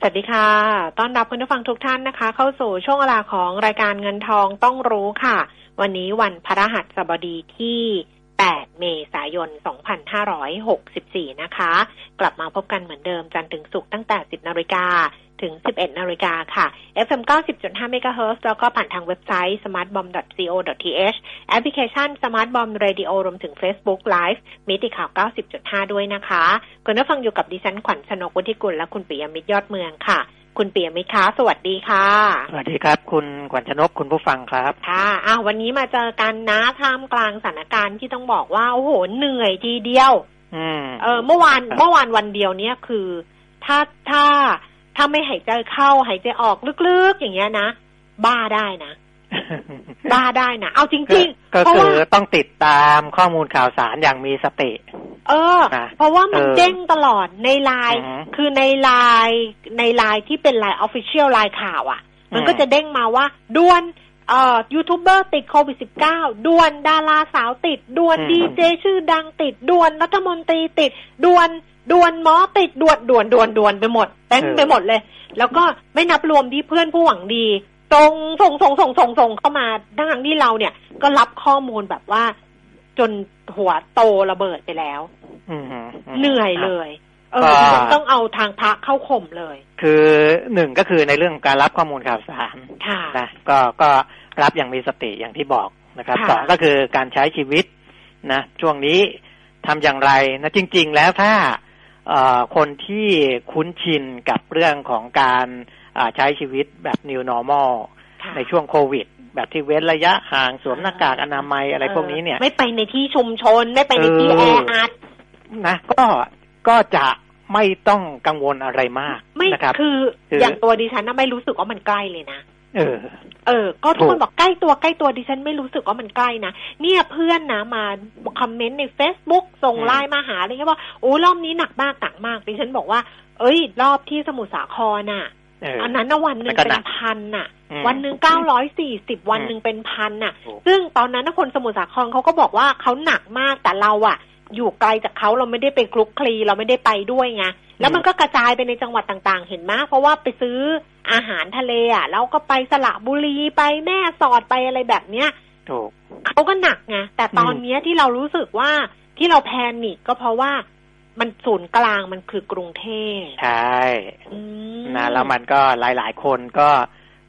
สวัสดีค่ะ ต้อนรับคุณผู้ฟังทุกท่านนะคะ เข้าสู่ช่วงเวลาของรายการเงินทองต้องรู้ค่ะ วันนี้วันพระหัสบดีที่ 8 เมษายน 2564 นะคะ กลับมาพบกันเหมือนเดิมจันทร์ถึงศุกร์ตั้งแต่ 10 นาฬิกา ถึง 11 นาฬิกาค่ะ FM 90.5 MHz แล้วก็ผ่านทางเว็บไซต์ smartbomb.co.th แอปพลิเคชัน smartbomb radio รวมถึง Facebook Live มิติข่าว 90.5 ด้วยนะคะ คุณผู้ฟังอยู่กับดิฉันขวัญชนกวุฒิกุลและคุณปิยมิตรยอดเมืองค่ะ คุณปิยมิตรคะสวัสดีค่ะ สวัสดีครับ คุณขวัญชนกคุณผู้ฟังครับ ค่ะอ้าววันนี้มาเจอกันนะท่ามกลางสถานการณ์ที่ต้องบอกว่าโอ้โหเหนื่อยทีเดียว อืมเออเมื่อวานครับเมื่อวานวันเดียวเนี่ยคือ ถ้าถ้า ถ้าไม่หายใจเข้าหายใจออกลึกๆอย่างเงี้ยนะบ้าได้นะบ้าได้นะเอาจก็ริงๆก็เพราะคือว่าต้องติดตามข้อมูลข่าวสารอย่างมีสติ เออนะเพราะว่ามันเออเด้งตลอดในไลน์อือฮึคือในไลน์ในไลน์ที่เป็นไลน์ official ไลน์ข่าวอะ มันอืมก็จะเด้งมาว่าด่วนเอ่อยูทูบเบอร์ติดโควิด -19 ด่วนดาราสาวติดด่วนดีเจชื่อดังติดด่วนรัฐมนตรีติดด่วน ด่วนหมอติดด่วนด่วนด่วนด่วนไปหมดเต็มไปหมดเลย แล้วก็ไม่นับรวมที่เพื่อนผู้หวังดีส่งส่งส่งส่งส่งส่งเข้ามาทั้งที่เราเนี่ย ก็รับข้อมูลแบบว่า จนหัวโตระเบิดไปแล้วอืมอืมเหนื่อยเลย เอก็อต้องเอาทางพระเข้าข่มเลย คือหนึ่งก็คือในเรื่องของการรับข้อมูลข่าวสารค่ะนะก็ก็รับอย่างมีสติอย่างที่บอกนะครับค่ะสองก็คือการใช้ชีวิตนะช่วงนี้ทำอย่างไรนะจริง ๆ แล้วถ้าเอ่อ คนที่คุ้นชินกับเรื่องของการอ่าใช้ชีวิตแบบ new normal ค่ะในช่วงโควิด แบบที่เว้นระยะห่างสวมหน้ากากอนามัยอะไรพวกนี้เนี่ย ไม่ไปในที่ชุมชน ไม่ไปในที่เอแอออัดนะก็ก็จะไม่ต้องกังวลอะไรมากไม่นะครับคือคือออย่างตัวดิฉันน่ะไม่รู้สึกว่ามันใกล้เลยนะ เออ เออ ก็ทุกคนถูกบอกใกล้ตัวใกล้ตัวดิฉันไม่รู้สึกว่ามันใกล้นะ เนี่ยเพื่อนนะมาคอมเมนต์ใน Facebook ส่งไลน์มาหาอะไรเงี้ยว่าโอ้รอบนี้หนักมากหนักมากดิฉันบอกว่า เอ้ย รอบที่สมุทรสาครน่ะเอออันนั้นนะวันหนึ่งมันก็เป็หนันกพันน่ะอืมวันหนึ่งเก้าร้อยสี่สิบวันอืมหนึ่งเป็นพันน่ะถูกซึ่งตอนนั้นนะคนสมุทรสาครเขาก็บอกว่าเขาหนักมากแต่เราอะอยู่ไกลจากเขาเราไม่ได้ไปคลุกคลีเราไม่ได้ไปด้วยไง แล้วมันก็กระจายไปในจังหวัดต่างๆ เห็นไหมเพราะว่าไปซื้ออาหารทะเลอะแล้วก็ไปสระบุรีไปแม่สอดไปอะไรแบบเนี้ยถูกเขาก็หนักไงแต่ตอนเนี้ยที่เรารู้สึกว่าที่เราแพนิคก็เพราะว่ามันศูนย์กลางมันคือกรุงเทพใช่อืมนะแล้วมันก็หลาย ๆ คนก็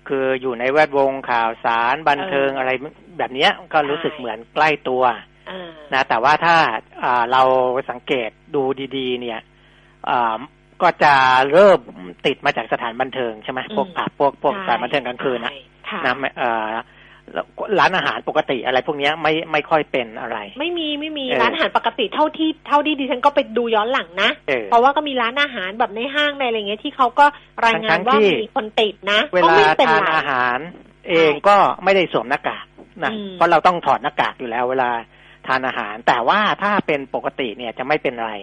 คืออยู่ในแวดวงข่าวสารบันเทิงเออออะไรแบบเนี้ยก็รู้สึกใช่เหมือนใกล้ตัวอ่านะแต่ว่าถ้าอ่าเราสังเกตดูดี ๆ เนี่ยอ่า ก็จะเริ่มติดมาจากสถานบันเทิงใช่ไหมพวกผับพวกพวกสถานบันเทิงกลางคืนนะใช่ค่ะนะไม่เอ่อแล้วร้านอาหารปกติอะไรพวกเนี้ยไม่ไม่ค่อยเป็นอะไร ไม่มีไม่มีเออร้านอาหารปกติเท่าที่เท่าที่ดิฉันก็ไปดูย้อนหลังนะเออเพราะว่าก็มีร้านอาหารแบบในห้างในอะไรเงี้ยที่เขาก็รายงานทั้งๆว่าที่มีคนติดนะเวก็ลาไม่เป็นทานไรอาหาร เองก็ไม่ได้สวมหน้ากากนะอืมเพราะเราต้องถอดหน้ากากอยู่แล้ว เวลาทานอาหาร แต่ว่าถ้าเป็นปกติเนี่ยจะไม่เป็นไร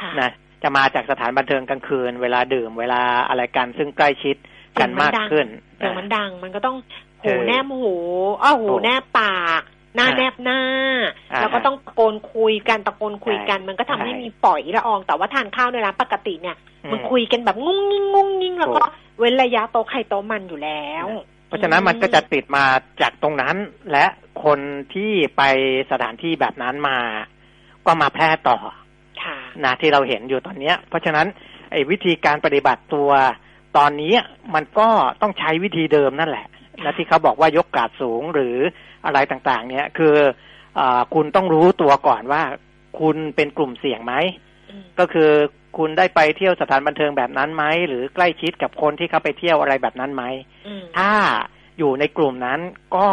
ค่ะนะ จะมาจากสถานบันเทิงกลางคืน เวลาดื่ม เวลาอะไรกันซึ่งใกล้ชิดกันมากขึ้นเสียงมันดัง มันก็ต้องเอหูอแนบหูอ้อหูถูกแนบปาก หน้าอ่าแนบหน้าอ่าแล้วก็ต้องตะโกนคุยกันตะโกนคุยกันใช่มันก็ทำให้ใช่มีฝอยละออง แต่ว่าทานข้าวในร้านปกติเนี่ยอืมันคุยกันแบบงุ้งงิ้งงุ้งงิ้งแล้วก็ถูกเว้นระยะโต๊ะไข่โต๊ะมันอยู่แล้ว เพราะฉะนั้นมันก็จะติดมาจากตรงนั้น และคนที่ไปสถานที่แบบนั้นมา ก็มาแพร่ต่อค่ะ นะที่เราเห็นอยู่ตอนเนี้ย เพราะฉะนั้นไอ้วิธีการปฏิบัติตัวตอนนี้มันก็ต้องใช้วิธีเดิมนั่นแหละนะที่เขาบอกว่ายกกาดสูงหรืออะไรต่างๆ เนี่ยคืออาคุณต้องรู้ตัวก่อนว่า คุณเป็นกลุ่มเสี่ยงไหมอืมก็คือคุณได้ไปเที่ยวสถานบันเทิงแบบนั้นไหมหรือใกล้ชิดกับคนที่เขาไปเที่ยวอะไรแบบนั้นไหมอืมถ้าอยู่ในกลุ่มนั้นก็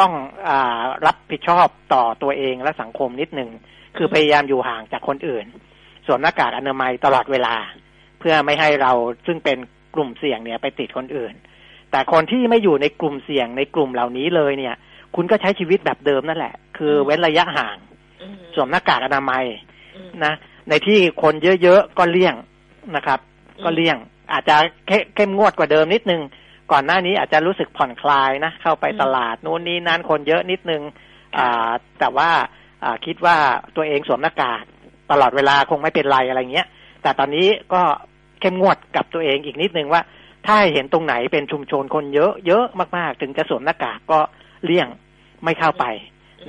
ต้องอารับผิดชอบต่อตัวเองและสังคมนิดหนึ่ง คือพยายามอยู่ห่างจากคนอื่นสวมหน้ากากอนามัยตลอดเวลา เพื่อไม่ให้เราซึ่งเป็นกลุ่มเสี่ยงเนี่ยไปติดคนอื่น แต่คนที่ไม่อยู่ในกลุ่มเสี่ยงในกลุ่มเหล่านี้เลยเนี่ย คุณก็ใช้ชีวิตแบบเดิมนั่นแหละ คือเว้นระยะห่างอืมสวมหน้ากากอนามัยอืมนะ ในที่คนเยอะๆก็เลี่ยงนะครับ ก็เลี่ยง อาจจะเข้เข้มงวดกว่าเดิมนิดนึง ก่อนหน้านี้อาจจะรู้สึกผ่อนคลายนะ เข้าไปตลาดนู้นนี้นั่นคนเยอะนิดนึง อ่า แต่ว่าอ่า คิดว่าตัวเองสวมหน้ากากตลอดเวลาคงไม่เป็นไรอะไรเงี้ย แต่ตอนนี้ก็เข้มงวดกับตัวเองอีกนิดนึงว่า ถ้าเห็นตรงไหนเป็นชุมชนคนเยอะเยอะมากๆ ถึงจะสวมหน้ากากก็เลี่ยงไม่เข้าไป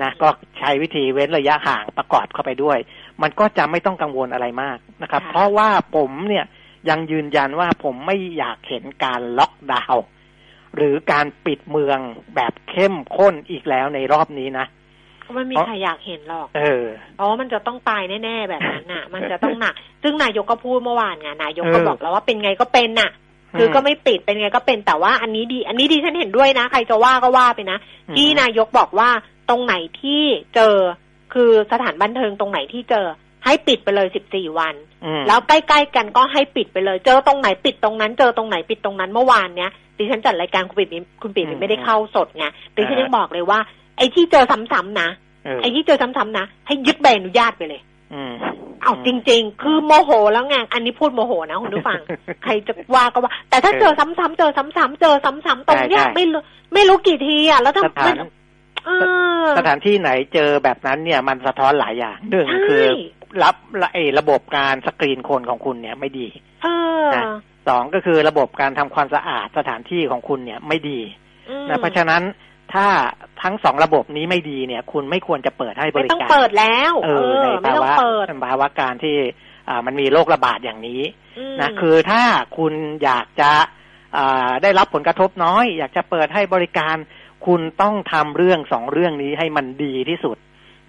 นะก็ใช้วิธีเว้นระยะห่างประกอบเข้าไปด้วย มันก็จะไม่ต้องกังวลอะไรมากนะครับค่ะเพราะว่าผมเนี่ยยังยืนยันว่าผมไม่อยากเห็นการล็อกดาวน์หรือการปิดเมืองแบบเข้มข้นอีกแล้วในรอบนี้นะ ก็ไม่มีใครอยากเห็นหรอก เออเพราะว่ามันจะต้องตายแน่ๆแบบนั้นน่ะ มันจะต้องหนัก ซึ่งนายกก็พูดเมื่อวานไงนายกก็เออบอกแล้วว่าเป็นไงก็เป็นน่ะ คือก็ไม่ปิดเป็นไงก็เป็นแต่ว่าอันนี้ดี อันนี้ดีฉันเห็นด้วยนะ ใครจะว่าก็ว่าไปนะอืมที่นายกบอกว่าตรงไหนที่เจอคือสถานบันเทิงตรงไหนที่เจอให้ปิดไปเลยสิบสี่วันอืมแล้วใกล้ๆกันก็ให้ปิดไปเลย เจอตรงไหนปิดตรงนั้น เจอตรงไหนปิดตรงนั้นเมื่อวานเนี้ยดิฉันจัดรายการคุณปิ่มคุณปิ่มไม่ได้เข้าสดไงดิฉันยังบอกเลยว่า ไอ้ที่เจอซ้ำๆนะเออไอ้ที่เจอซ้ำๆนะให้ยึดใบอนุญาตไปเลยอืมเอาจริง ๆ คือโมโหแล้วไงอันนี้พูดโมโหนะคุณผู้ฟัง ใครจะว่าก็ว่า แต่ถ้าเจอซ้ำๆเจอซ้ำๆเจอซ้ำๆตรงเนี้ยใช่ใช่ไม่รู้ไม่รู้กี่ทีอะแล้วถ้าสถานเออสถานที่ไหนเจอแบบนั้นเนี่ยมันสะท้อนหลายอย่างหนึ่งใช่คือรับไอ้ระบบการสกรีนคนของคุณเนี่ยไม่ดีเออนะสองก็คือระบบการทำความสะอาดสถานที่ของคุณเนี่ยไม่ดีอืมนะเพราะฉะนั้น ถ้าทั้งสองระบบนี้ไม่ดีเนี่ย คุณไม่ควรจะเปิดให้บไม่ริต้องการเปิดแล้ว เอเอออในไม่ภาต้องวะเปิดภาวะการที่อ่ามันมีโรคระบาดอย่างนี้มนะคือถ้าคุณอยากจะอ่าได้รับผลกระทบน้อย อยากจะเปิดให้บริการ คุณต้องทำเรื่องสองเรื่องนี้ให้มันดีที่สุด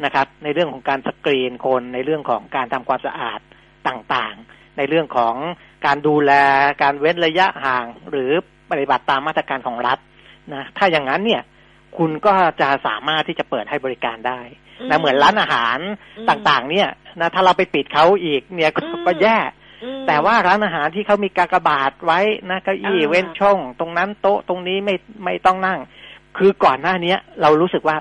นะครับ ในเรื่องของการสกรีนคนในเรื่องของการทำความสะอาดต่างๆ ในเรื่องของการดูแลการเว้นระยะห่าง หรือปฏิบัติตามมาตรการของรัฐนะถ้าอย่างนั้นเนี่ย คุณก็จะสามารถที่จะเปิดให้บริการได้นะเหมือนร้านอาหารอืมต่างๆ เนี่ยนะถ้าเราไปปิดเขาอีกเนี่ยก็อืมก็แย่อืมแต่ว่าร้านอาหารที่เขามีกากบาทไว้นะเก้าอี้อ่าเว้นช่อง ตรงนั้นโต๊ะตรงนี้ไม่ไม่ต้องนั่ง คือก่อนหน้าเนี้ย เรารู้สึกว่า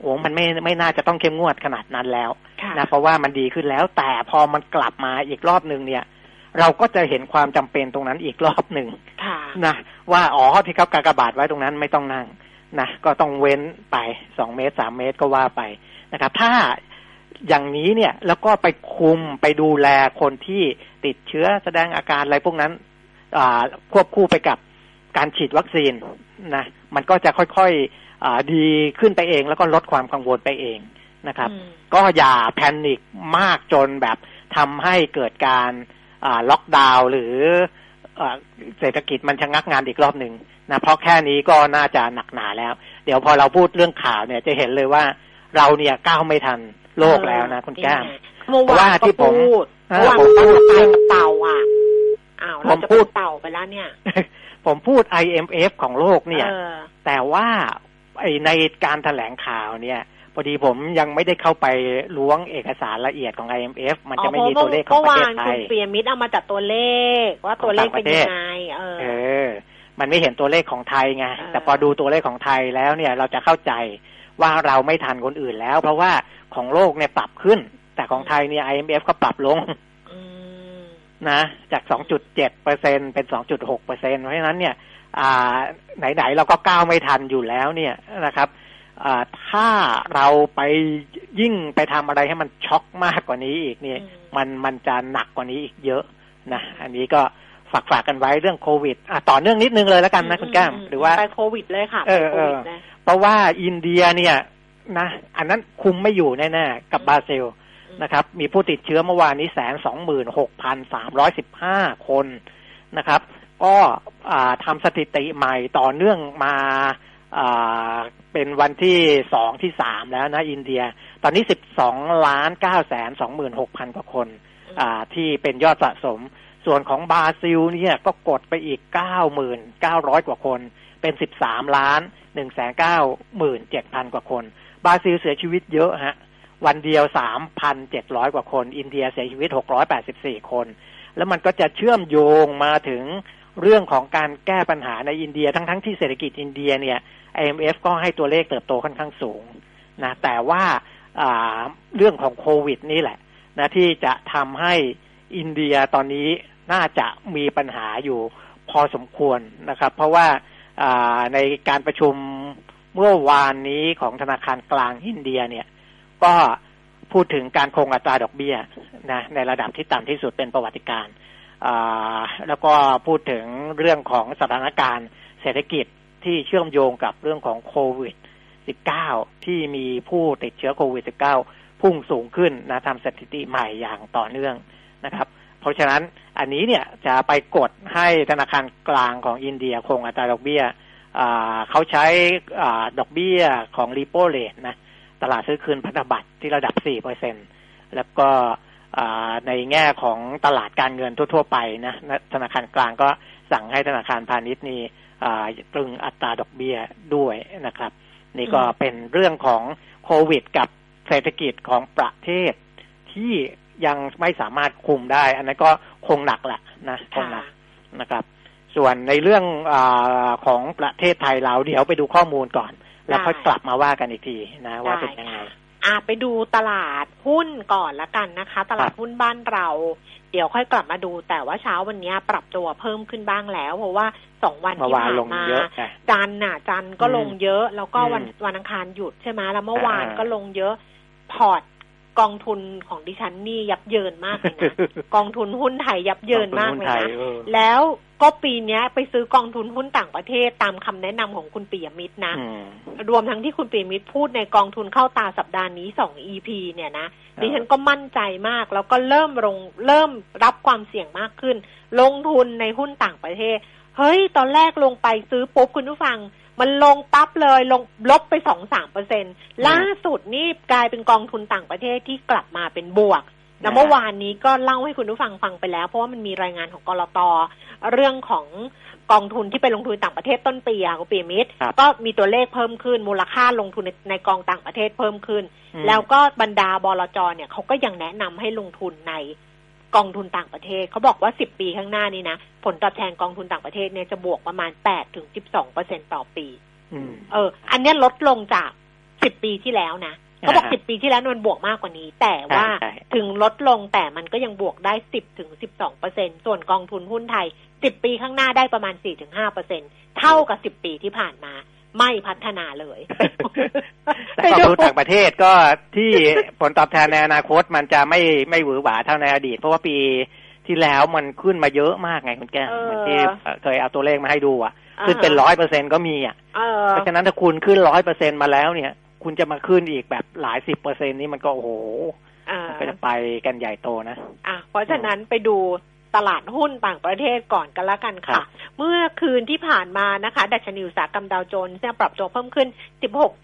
โอ้มันไม่ไม่น่าจะต้องเข้มงวดขนาดนั้นแล้วค่ะนะเพราะว่ามันดีขึ้นแล้ว แต่พอมันกลับมาอีกรอบหนึ่งเนี่ย เราก็จะเห็นความจำเป็นตรงนั้นอีกรอบหนึ่งค่ะนะว่าอ๋อที่เขากากบาทไว้ตรงนั้นไม่ต้องนั่ง นะก็ต้องเว้นไปสองเมตรสามเมตรก็ว่าไปนะครับ ถ้าอย่างนี้เนี่ยแล้วก็ไปคุมไปดูแลคนที่ติดเชื้อแสดงอาการอะไรพวกนั้นอ่าควบคู่ไปกับการฉีดวัคซีนนะมันก็จะค่อยๆอ่าดีขึ้นไปเอง แล้วก็ลดความกังวลไปเองนะครับอืมก็อย่าแพนิคมากจนแบบทำให้เกิดการอ่าล็อกดาวน์หรืออา เศรษฐกิจมันชะงักงานอีกรอบหนึ่งนะเพราะแค่นี้ก็น่าจะหนักหนาแล้ว เดี๋ยวพอเราพูดเรื่องข่าวเนี่ยจะเห็นเลยว่าเราเนี่ยก้าวไม่ทันโลกแล้วนะคุณแก้มเมื่อเพราะวาว่านที่ก็ผมพูดเออเมื่อวานผมก็พูดตายกับเต่าอะอ้าวผเรามจะพูพูดดเต่าไปแล้วเนี่ย ผมพูด IMF ของโลกเนี่ยออแต่ว่าไอในการแถลงข่าวเนี่ย พอดีผมยังไม่ได้เข้าไปล้วงเอกสารละเอียดของ IMF มันจะไม่มีตัวเลขของประเทศไทเมื่อวานคุณยเปียมิตรเอามาจากตัวเลข ว่าตัวเลขเป็นยังไงเออเออมันไม่เห็นตัวเลขของไทยไงเออแต่พอดูตัวเลขของไทยแล้วเนี่ยเราจะเข้าใจว่าเราไม่ทันคนอื่นแล้ว เพราะว่าของโลกเนี่ยปรับขึ้น แต่ของไทยเนี่ย IMF ก็ปรับลงอืมนะ จาก 2.7เปอร์เซ็นเป็น 2.6เปอร์เซ็นเพราะฉะนั้นเนี่ย อ่า ไหนๆเราก็ก้าวไม่ทันอยู่แล้วเนี่ยนะครับอ่า ถ้าเราไปยิ่งไปทำอะไรให้มันช็อกมากกว่านี้อีกเนี่ยอืมมันมันจะหนักกว่านี้อีกเยอะนะอันนี้ก็ฝากฝากกันไว้เรื่องโควิดอะต่อเนื่องนิดนึงเลยแล้วกันนะคุณแก้มหรือว่าไปโควิดเลยค่ะเอไปอโควิดเลยเพราะว่าอินเดียเนี่ยนะอันนั้นคุมไม่อยู่แน่ๆกับบราซิลนะครับ มีผู้ติดเชื้อเมื่อวานนี้แสนสองหมื่นหกพันสามร้อยสิบห้าคนนะครับ ก็อ่าทำสถิติใหม่ต่อเนื่องมาอ่า เป็นวันที่สองที่สามแล้วนะอินเดีย ตอนนี้สิบสองล้านเก้าแสนสองหมื่นหกพันกว่าคนอ่าที่เป็นยอดสะสม ส่วนของบราซิลเนี่ยก็กดไปอีกเก้าหมื่นเก้าร้อยกว่าคน เป็นสิบสามล้านหนึ่งแสนเก้าหมื่นเจ็ดพันกว่าคน บราซิลเสียชีวิตเยอะฮะ วันเดียวสามพันเจ็ดร้อยกว่าคน อินเดียเสียชีวิตหกร้อยแปดสิบสี่คน แล้วมันก็จะเชื่อมโยงมาถึง เรื่องของการแก้ปัญหาในอินเดียทั้งๆทที่เศรษฐกิจอินเดียเนี่ย IMF ก็ให้ตัวเลขเติบโตค่อนข้างสูงนะแต่ว่าเรื่องของโควิดนี่แหละนะที่จะทำให้อินเดียตอนนี้น่าจะมีปัญหาอยู่พอสมควรนะครับ เพราะว่าในการประชุมเมื่อวานนี้ของธนาคารกลางอินเดียเนี่ย ก็พูดถึงการคงอัตราดอกเบี้ยนะในระดับที่ต่ำที่สุดเป็นประวัติการ แล้วก็พูดถึงเรื่องของสถานการณ์เศรษฐกิจที่เชื่อมโยงกับเรื่องของโควิด -19 ที่มีผู้ติดเชื้อโควิด -19 พุ่งสูงขึ้นนะทำสถิติใหม่อย่างต่อเนื่องนะครับ เพราะฉะนั้นอันนี้เนี่ยจะไปกดให้ธนาคารกลางของอินเดียคงอัตราดอกเบี้ยเขาใช้อดอกเบี้ยของรีโปเลทนะตลาดซื้อคืนพันธบัตรที่ระดับ4เปอร์เซ็นแล้วก็ ในแง่ของตลาดการเงินทั่ว ๆ ไปนะธนาคารกลางก็สั่งให้ธนาคารพาณิชย์นี่ตรึงอัตราดอกเบี้ยด้วยนะครับ นี่ก็เป็นเรื่องของโควิด กับเศรษฐกิจของประเทศที่ยังไม่สามารถคุมได้ อันนั้นก็คงหนักแหละนะคงหนักนะครับ ส่วนในเรื่องอของประเทศไทยเราเดี๋ยวไปดูข้อมูลก่อน แล้วค่อยกลับมาว่ากันอีกทีนะ ว่าเป็นยังไง อ่าไปดูตลาดหุ้นก่อนละกันนะคะ ตลาดหุ้นบ้านเรา เดี๋ยวค่อยกลับมาดู แต่ว่าเช้าวันนี้ปรับตัวเพิ่มขึ้นบ้างแล้ว เพราะว่าสองวันที่ผ่านมาจันน่ะ จันก็ลงเยอะ แล้วก็วันวันอังคารหยุดใช่ไหมแล้วเมื่อวานก็ลงเยอะ พอร์ต กองทุนของดิฉันนี่ยับเยินมากเลยนะกองทุนหุ้นไทยยับเยินมากเลยนะแล้วก็ปีนี้ไปซื้อกองทุนหุ้นต่างประเทศตามคำแนะนำของคุณปียมิตรนะ รวมทั้งที่คุณปียมิตรพูดในกองทุนเข้าตาสัปดาห์นี้สองอีพีเนี่ยนะดิฉันก็มั่นใจมาก แล้วก็เริ่มลงเริ่มรับความเสี่ยงมากขึ้น ลงทุนในหุ้นต่างประเทศ เฮ้ย ตอนแรกลงไปซื้อปุ๊บคุณผู้ฟัง มันลงปั๊บเลยลงลบไปสองสามเปอร์เซ็นล่าสุดนี่กลายเป็นกองทุนต่างประเทศที่กลับมาเป็นบวกแล้วเมื่อวานนี้ก็เล่าให้คุณผู้ฟังฟังไปแล้ว เพราะว่ามันมีรายงานของกรตเรื่องของกองทุนที่ไปลงทุนต่างประเทศต้นปีอะคุณปีมิตรก็มีตัวเลขเพิ่มขึ้น มูลค่าลงทุนในกองต่างประเทศเพิ่มขึ้น แล้วก็บรรดาบลจเนี่ยเขาก็ยังแนะนำให้ลงทุนใน กองทุนต่างประเทศเขาบอกว่าสิบปีข้างหน้านี้นะ ผลตอบแทนกองทุนต่างประเทศเนี่ยจะบวกประมาณแปดถึงสิบสองเปอร์เซ็นต่อปีเออ อันนี้ลดลงจากสิบปีที่แล้วนะเขาบอกสิบปีที่แล้วมันบวกมากกว่านี้ แต่ว่าถึงลดลงแต่มันก็ยังบวกได้สิบถึงสิบสองเปอร์เซ็นส่วนกองทุนหุ้นไทยสิบปีข้างหน้าได้ประมาณสี่ถึงห้าเปอร์เซ็นเท่ากับสิบปีที่ผ่านมา ไม่พัฒนาเลยแต่กองทุนต่างประเทศก็ที่ผลตอบแทนในอนาคตมันจะไม่ไม่หวือหวาเท่าในอดีต เพราะว่าปีที่แล้วมันขึ้นมาเยอะมากไงคุณแก้เหมือนที่เคยเอาตัวเลขมาให้ดูอะ ขึ้นเป็นร้อยเปอร์เซ็นก็มีอะเพราะฉะนั้นถ้าคุณขึ้นร้อยเปอร์เซ็นมาแล้วเนี่ย คุณจะมาขึ้นอีกแบบหลายสิบเปอร์เซ็นนี่มันก็โอ้โหก็จะไปกันใหญ่โตนะอะเพราะฉะนั้นไปดู ตลาดหุ้นต่างประเทศก่อนกันละกันค่ะ เมื่อคืนที่ผ่านมานะคะ ดัชนีอุตสาหกรรมดาวโจนส์เนี่ยปรับตัวเพิ่มขึ้น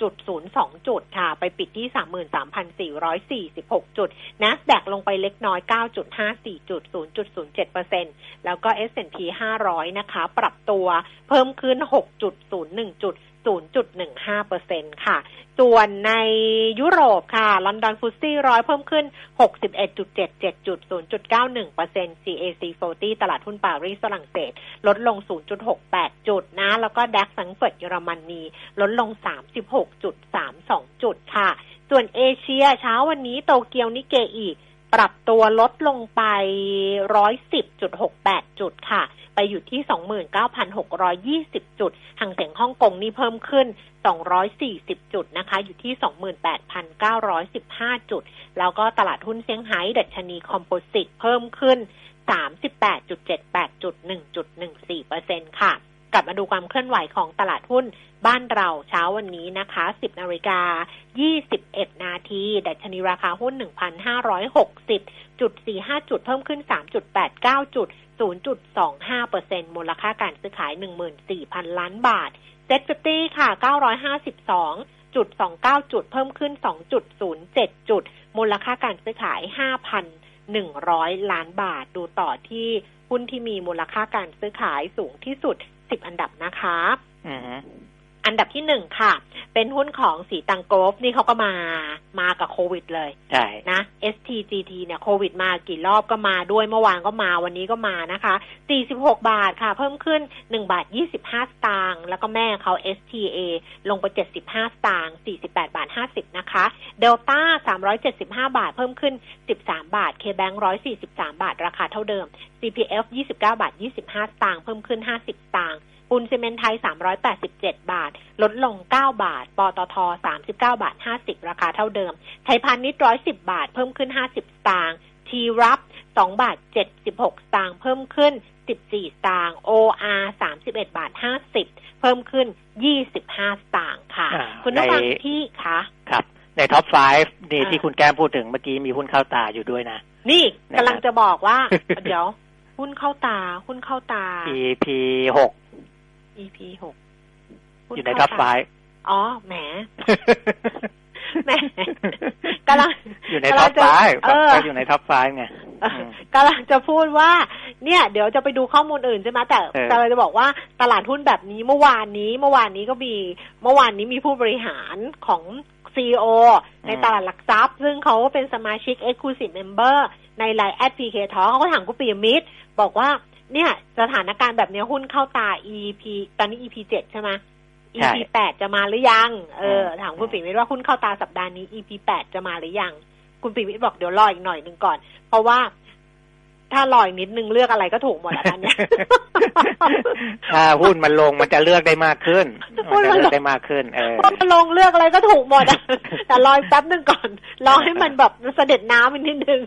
16.02 จุดค่ะ ไปปิดที่ 33,446 จุด NASDAQ ลงไปเล็กน้อย 9.54 จุด 0.07%แล้วก็ S&P 500 นะคะ ปรับตัวเพิ่มขึ้น 6.01 จุด 0.15%ค่ะ ส่วนในยุโรปค่ะลอนดอนฟุตซี่ร้อยเพิ่มขึ้น 61.77จุด0.91% CAC 40 ตลาดหุ้นปารีสฝรั่งเศส ลดลง 0.68 จุดนะ แล้วก็ DAX แฟรงก์เฟิร์ตเยอรมนีลดลง 36.32 จุดค่ะ ส่วนเอเชียเช้าวันนี้โตเกียวนิกเกอิ ปรับตัวลดลงไป 110.68 จุดค่ะ ไปอยู่ที่ 29,620 จุดฮั่งเส็งฮ่องกงนี่เพิ่มขึ้น 240 จุดนะคะ อยู่ที่ 28,915 จุด แล้วก็ตลาดหุ้นเซี่ยงไฮ้ดัชนี composite เพิ่มขึ้น 38.78 จุด 1.14%ค่ะ กลับมาดูความเคลื่อนไหวของตลาดหุ้นบ้านเราเช้าวันนี้นะคะ 10นาฬิกา 21 นาทีดัชนีราคาหุ้น 1,560จุด45 จุดเพิ่มขึ้น 3.89 จุด 0.25%มูลค่าการซื้อขาย 14,000 ล้านบาท SET fifty ค่ะ 952จุด29 จุดเพิ่มขึ้น 2.07 จุด มูลค่าการซื้อขาย 5,100 ล้านบาท ดูต่อที่หุ้นที่มีมูลค่าการซื้อขายสูงที่สุด 10 อันดับนะคะ อันดับที่หนึ่งค่ะเเป็นหุ้นของสีตังโกรฟนี่เขาก็มามากับโควิดเลยใช่นะ STGT เนี่ยโควิดมากี่รอบก็มาด้วยเมื่อวานก็มาวันนี้ก็มานะคะ 46 บาทค่ะ เพิ่มขึ้น 1 บาท 25 สตางค์แล้วก็แม่เขา STA ลงไป 75 สตางค์48 บาท 50 นะคะเดลต้า 375 บาท เพิ่มขึ้น 13 บาท KBank 143 บาท ราคาเท่าเดิม CPF 29 บาท 25 สตางค์เพิ่มขึ้น 50 สตางค์ ปูนซีเมนต์ไทย 387 บาท ลดลง 9 บาท ปตท 39 บาท 50 ราคาเท่าเดิม ไทยพาณิชย์110 บาท เพิ่มขึ้น 50 สตางค์ ทีรับ2บาท 76 สตางค์ เพิ่มขึ้น 14 สตางค์ OR 31 บาท 50 เพิ่มขึ้น 25 สตางค์ค่ะอ่าคุณผู้ฟังในที่คะครับ ในท็อป 5 นี่อ่าที่คุณแก้มพูดถึงเมื่อกี้มีหุ้นเข้าตาอยู่ด้วยนะ นี่นะครับกำลังจะบอกว่า เดี๋ยว หุ้นเข้าตา หุ้นเข้าตา EP หก EP หกหุ้อยู่ในท็อปเข้าตา5อ๋อ แหม แหมกำลังอยู่ในกำท็ลัองปจะ5เออก็อยู่ในท็อป5ไงเอออกำลังจะพูดว่า เนี่ย เดี๋ยวจะไปดูข้อมูลอื่นใช่ไหมแต่เออแต่เราจะบอกว่าตลาดหุ้นแบบนี้เมื่อวานนี้ เมื่อวานนี้ก็มี เมื่อวานนี้มีผู้บริหารของ CEO ในตลาดหลักทรัพย์ ซึ่งเขาเป็นสมาชิก Exclusive Member ในไลน์แอดพีเคทอเขาก็ถามคุณปิยมิตรบอกว่า เนี่ย สถานการณ์แบบนี้หุ้นเข้าตา EP ตอนนี้ EP เจ็ดใช่ไหมใช่ EP แปดจะมาหรือยัง เอออืมถามคุณปิ่มวิทย์ว่าหุ้นเข้าตาสัปดาห์นี้ EP แปดจะมาหรือยัง คุณปิ่มวิทย์บอกเดี๋ยวรออีกหน่อยหนึ่งก่อน เพราะว่า ถ้ารออีกนิดนึงเลือกอะไรก็ถูกหมดอะตอนเนี้ยถ้าหุ้นมันลงมันจะเลือกได้มากขึ้นหุ้มันนจะมันลงเลือกได้มากขึ้น เออพอมาลงเลือกอะไรก็ถูกหมดอะแต่รออีกแป๊บหนึ่งก่อนรอให้มันแบบเสด็จน้ำอีกนิดนึง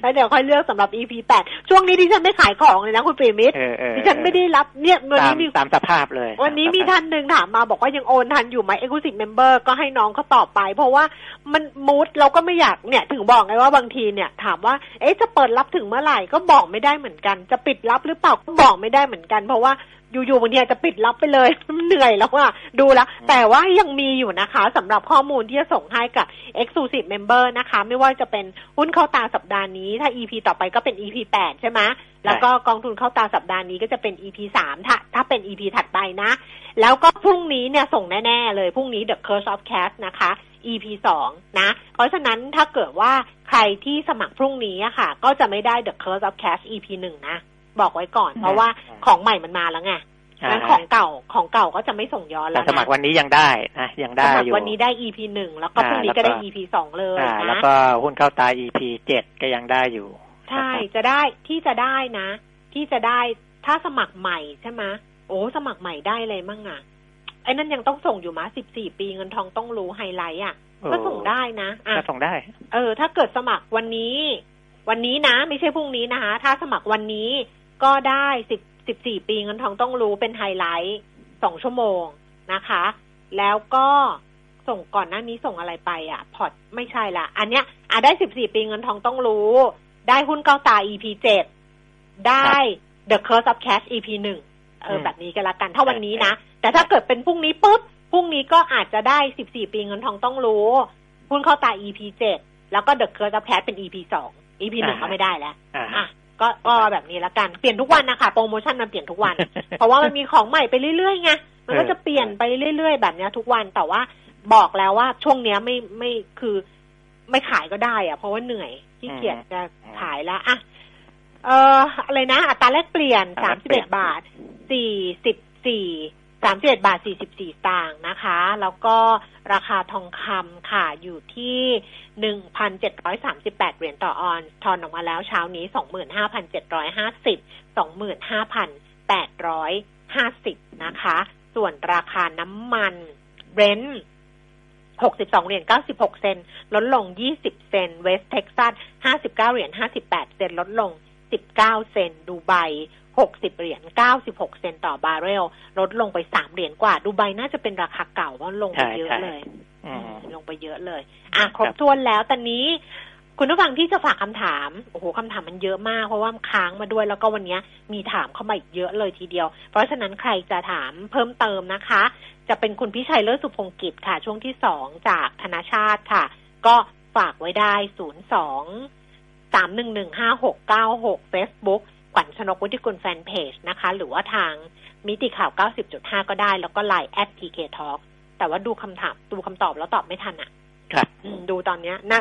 แล้วเดี๋ยวค่อยเลือกสำหรับ EP แปดช่วงนี้ดิฉันไม่ขายของเลยนะคุณปิ่มวิทย์เออเออดิฉันไม่ได้รับเนี่ยวันตานี้มมีตามสภาพเลย วันนี้มีตสภพท่านหนึ่งถามมาบอกว่ายังโอนทันอยู่ไหม Exclusive Member ก็ให้น้องเขาตอบไป เพราะว่ามันมูดเราก็ไม่อยากเนี่ยถึงบอกไงว่าบางทีเนี่ยถามว่าเอ๊ะจะเปิดรับถึงเมื่อไหร่ก็บอกไม่ได้เหมือนกัน จะปิดรับหรือเปล่าก็บอกไม่ได้เหมือนกัน เพราะว่าอยู่ๆบางทีอาจจะปิดรับไปเลยมันเหนื่อยแล้วอะดูแล้ว แต่ว่ายังมีอยู่นะคะสำหรับข้อมูลที่จะส่งให้กับ Exclusive Member นะคะ ไม่ว่าจะเป็นหุ้นเข้าตาสัปดาห์นี้ ถ้า EP ต่อไปก็เป็น EP แปดใช่ไหมแล้วก็กองทุนเข้าตาสัปดาห์นี้ก็จะเป็น EP สามถ้าถ้าเป็น EP ถัดไปนะ แล้วก็พรุ่งนี้เนี่ยส่งแน่ ๆ เลยพรุ่งนี้ The Curse of Cash นะคะ EP สองนะ เพราะฉะนั้นถ้าเกิดว่าใครที่สมัครพรุ่งนี้อะค่ะ ก็จะไม่ได้ The Curse of Cash EP หนึ่งนะ บอกไว้ก่อน เพราะว่าของใหม่มันมาแล้วไงอ่างั้นของเก่าของเก่าก็จะไม่ส่งย้อนแต่แล้วสนะมัครวันนี้ยังได้นะยังได้สมัคอยู่รวันนี้ได้ EP หนึ่งแล้วก็อ่าพรุ่งนี้แล้วก็ก็ได้ EP สองเลยอ่านะแล้วก็หุ้นเข้าตา EP เจ็ดก็ยังได้อยู่ ใช่จะได้ที่จะได้นะ ที่จะได้ถ้าสมัครใหม่ใช่ไหมโอ้สมัครใหม่ได้เลยมั่งอะ ไอ้นั่นยังต้องส่งอยู่มะสิบสี่ปีเงินทองต้องรู้ไฮไลท์อะเออก็ส่งได้นะอะก็ส่งได้ เออ ถ้าเกิดสมัครวันนี้ วันนี้นะ ไม่ใช่พรุ่งนี้นะคะ ถ้าสมัครวันนี้ก็ได้สิบสิบสี่ปีเงินทองต้องรู้เป็นไฮไลท์สองชั่วโมงนะคะ แล้วก็ส่งก่อนหน้านี้ส่งอะไรไปอะ พอร์ตไม่ใช่ละอันเนี้ยอะได้สิบสี่ปีเงินทองต้องรู้ ได้หุ้นเก้าตา EP เจ็ดได้ The Curse of Cash EP หนึ่งเอออืมแบบนี้ก็แล้วกัน ถ้าวันนี้นะ แต่ถ้าเกิดเป็นพรุ่งนี้ปุ๊บพรุ่งนี้ก็อาจจะได้สิบสี่ปีเงินทองต้องรู้หุ้นเข้าตา EP เจ็ดแล้วก็ The Curse of Cash เป็น EP สอง EP หนึ่งก็ไม่ได้แล้วอ่าอะก็ก็แบบนี้ละกันเปลี่ยนทุกวันนะคะโปรโมชั่นมันเปลี่ยนทุกวัน เพราะว่ามันมีของใหม่ไปเรื่อยๆไงมันก็จะเปลี่ยนไปเรื่อยๆ แบบเนี้ยทุกวันแต่ว่าบอกแล้วว่าช่วงเนี้ยไม่ไม่คือไม่ขายก็ได้อะเพราะว่าเหนื่อยขี้เกียจจะขายแล้วอะเอ่ออะไรนะ อัตราแลกเปลี่ยนอัตสาราแลกเปลี่เอ็ยดบาทสี่สิบสี่ สามสิบเอ็ดบาทสี่สิบสี่ตางค์นะคะ แล้วก็ราคาทองคำค่ะอยู่ที่หนึ่งพันเจ็ดร้อยสามสิบแปดเหรียญต่อออนซ์ทองออกมาแล้วเช้านี้สองหมื่นห้าพันเจ็ดร้อยห้าสิบสองหมื่นห้าพันแปดร้อยห้าสิบนะคะ ส่วนราคาน้ำมันเบรนท์หกสิบสองเหรียญเก้าสิบหกเซนลดลงยี่สิบเซนเวสเท็กซัสห้าสิบเก้าเหรียญห้าสิบแปดเซนลดลงสิบเก้าเซนดูไบ หกสิบเหรียญเก้าสิบหกเซนต่อบาร์เรล ลดลงไปสามเหรียญกว่า ดูไบน่าจะเป็นราคาเก่าเพราะลงไปใช่เยอะใช่เลยอืมลงไปเยอะเลย อะ ครบถ้วนแล้ว ตอนนี้ คุณผู้ฟังที่จะฝากคำถาม โอ้โหคำถามมันเยอะมาก เพราะว่าค้างมาด้วย แล้วก็วันนี้มีถามเข้ามาอีกเยอะเลยทีเดียว เพราะฉะนั้นใครจะถามเพิ่มเติมนะคะ จะเป็นคุณพิชัยเลิศสุพงกิจค่ะ ช่วงที่สองจากธนาชาติค่ะ ก็ฝากไว้ได้ศูนย์ สองสามหนึ่งหนึ่งห้าหกเก้าหกเฟซบุ๊กขวัญชนกวุฒิกุลแฟนเพจนะคะ หรือว่าทางมิติข่าว 90.5 ก็ได้ แล้วก็ไลน์ at pk talk แต่ว่าดูคำถามดูคำตอบแล้วตอบไม่ทันอะครับอืมดูตอนเนี้ยน่า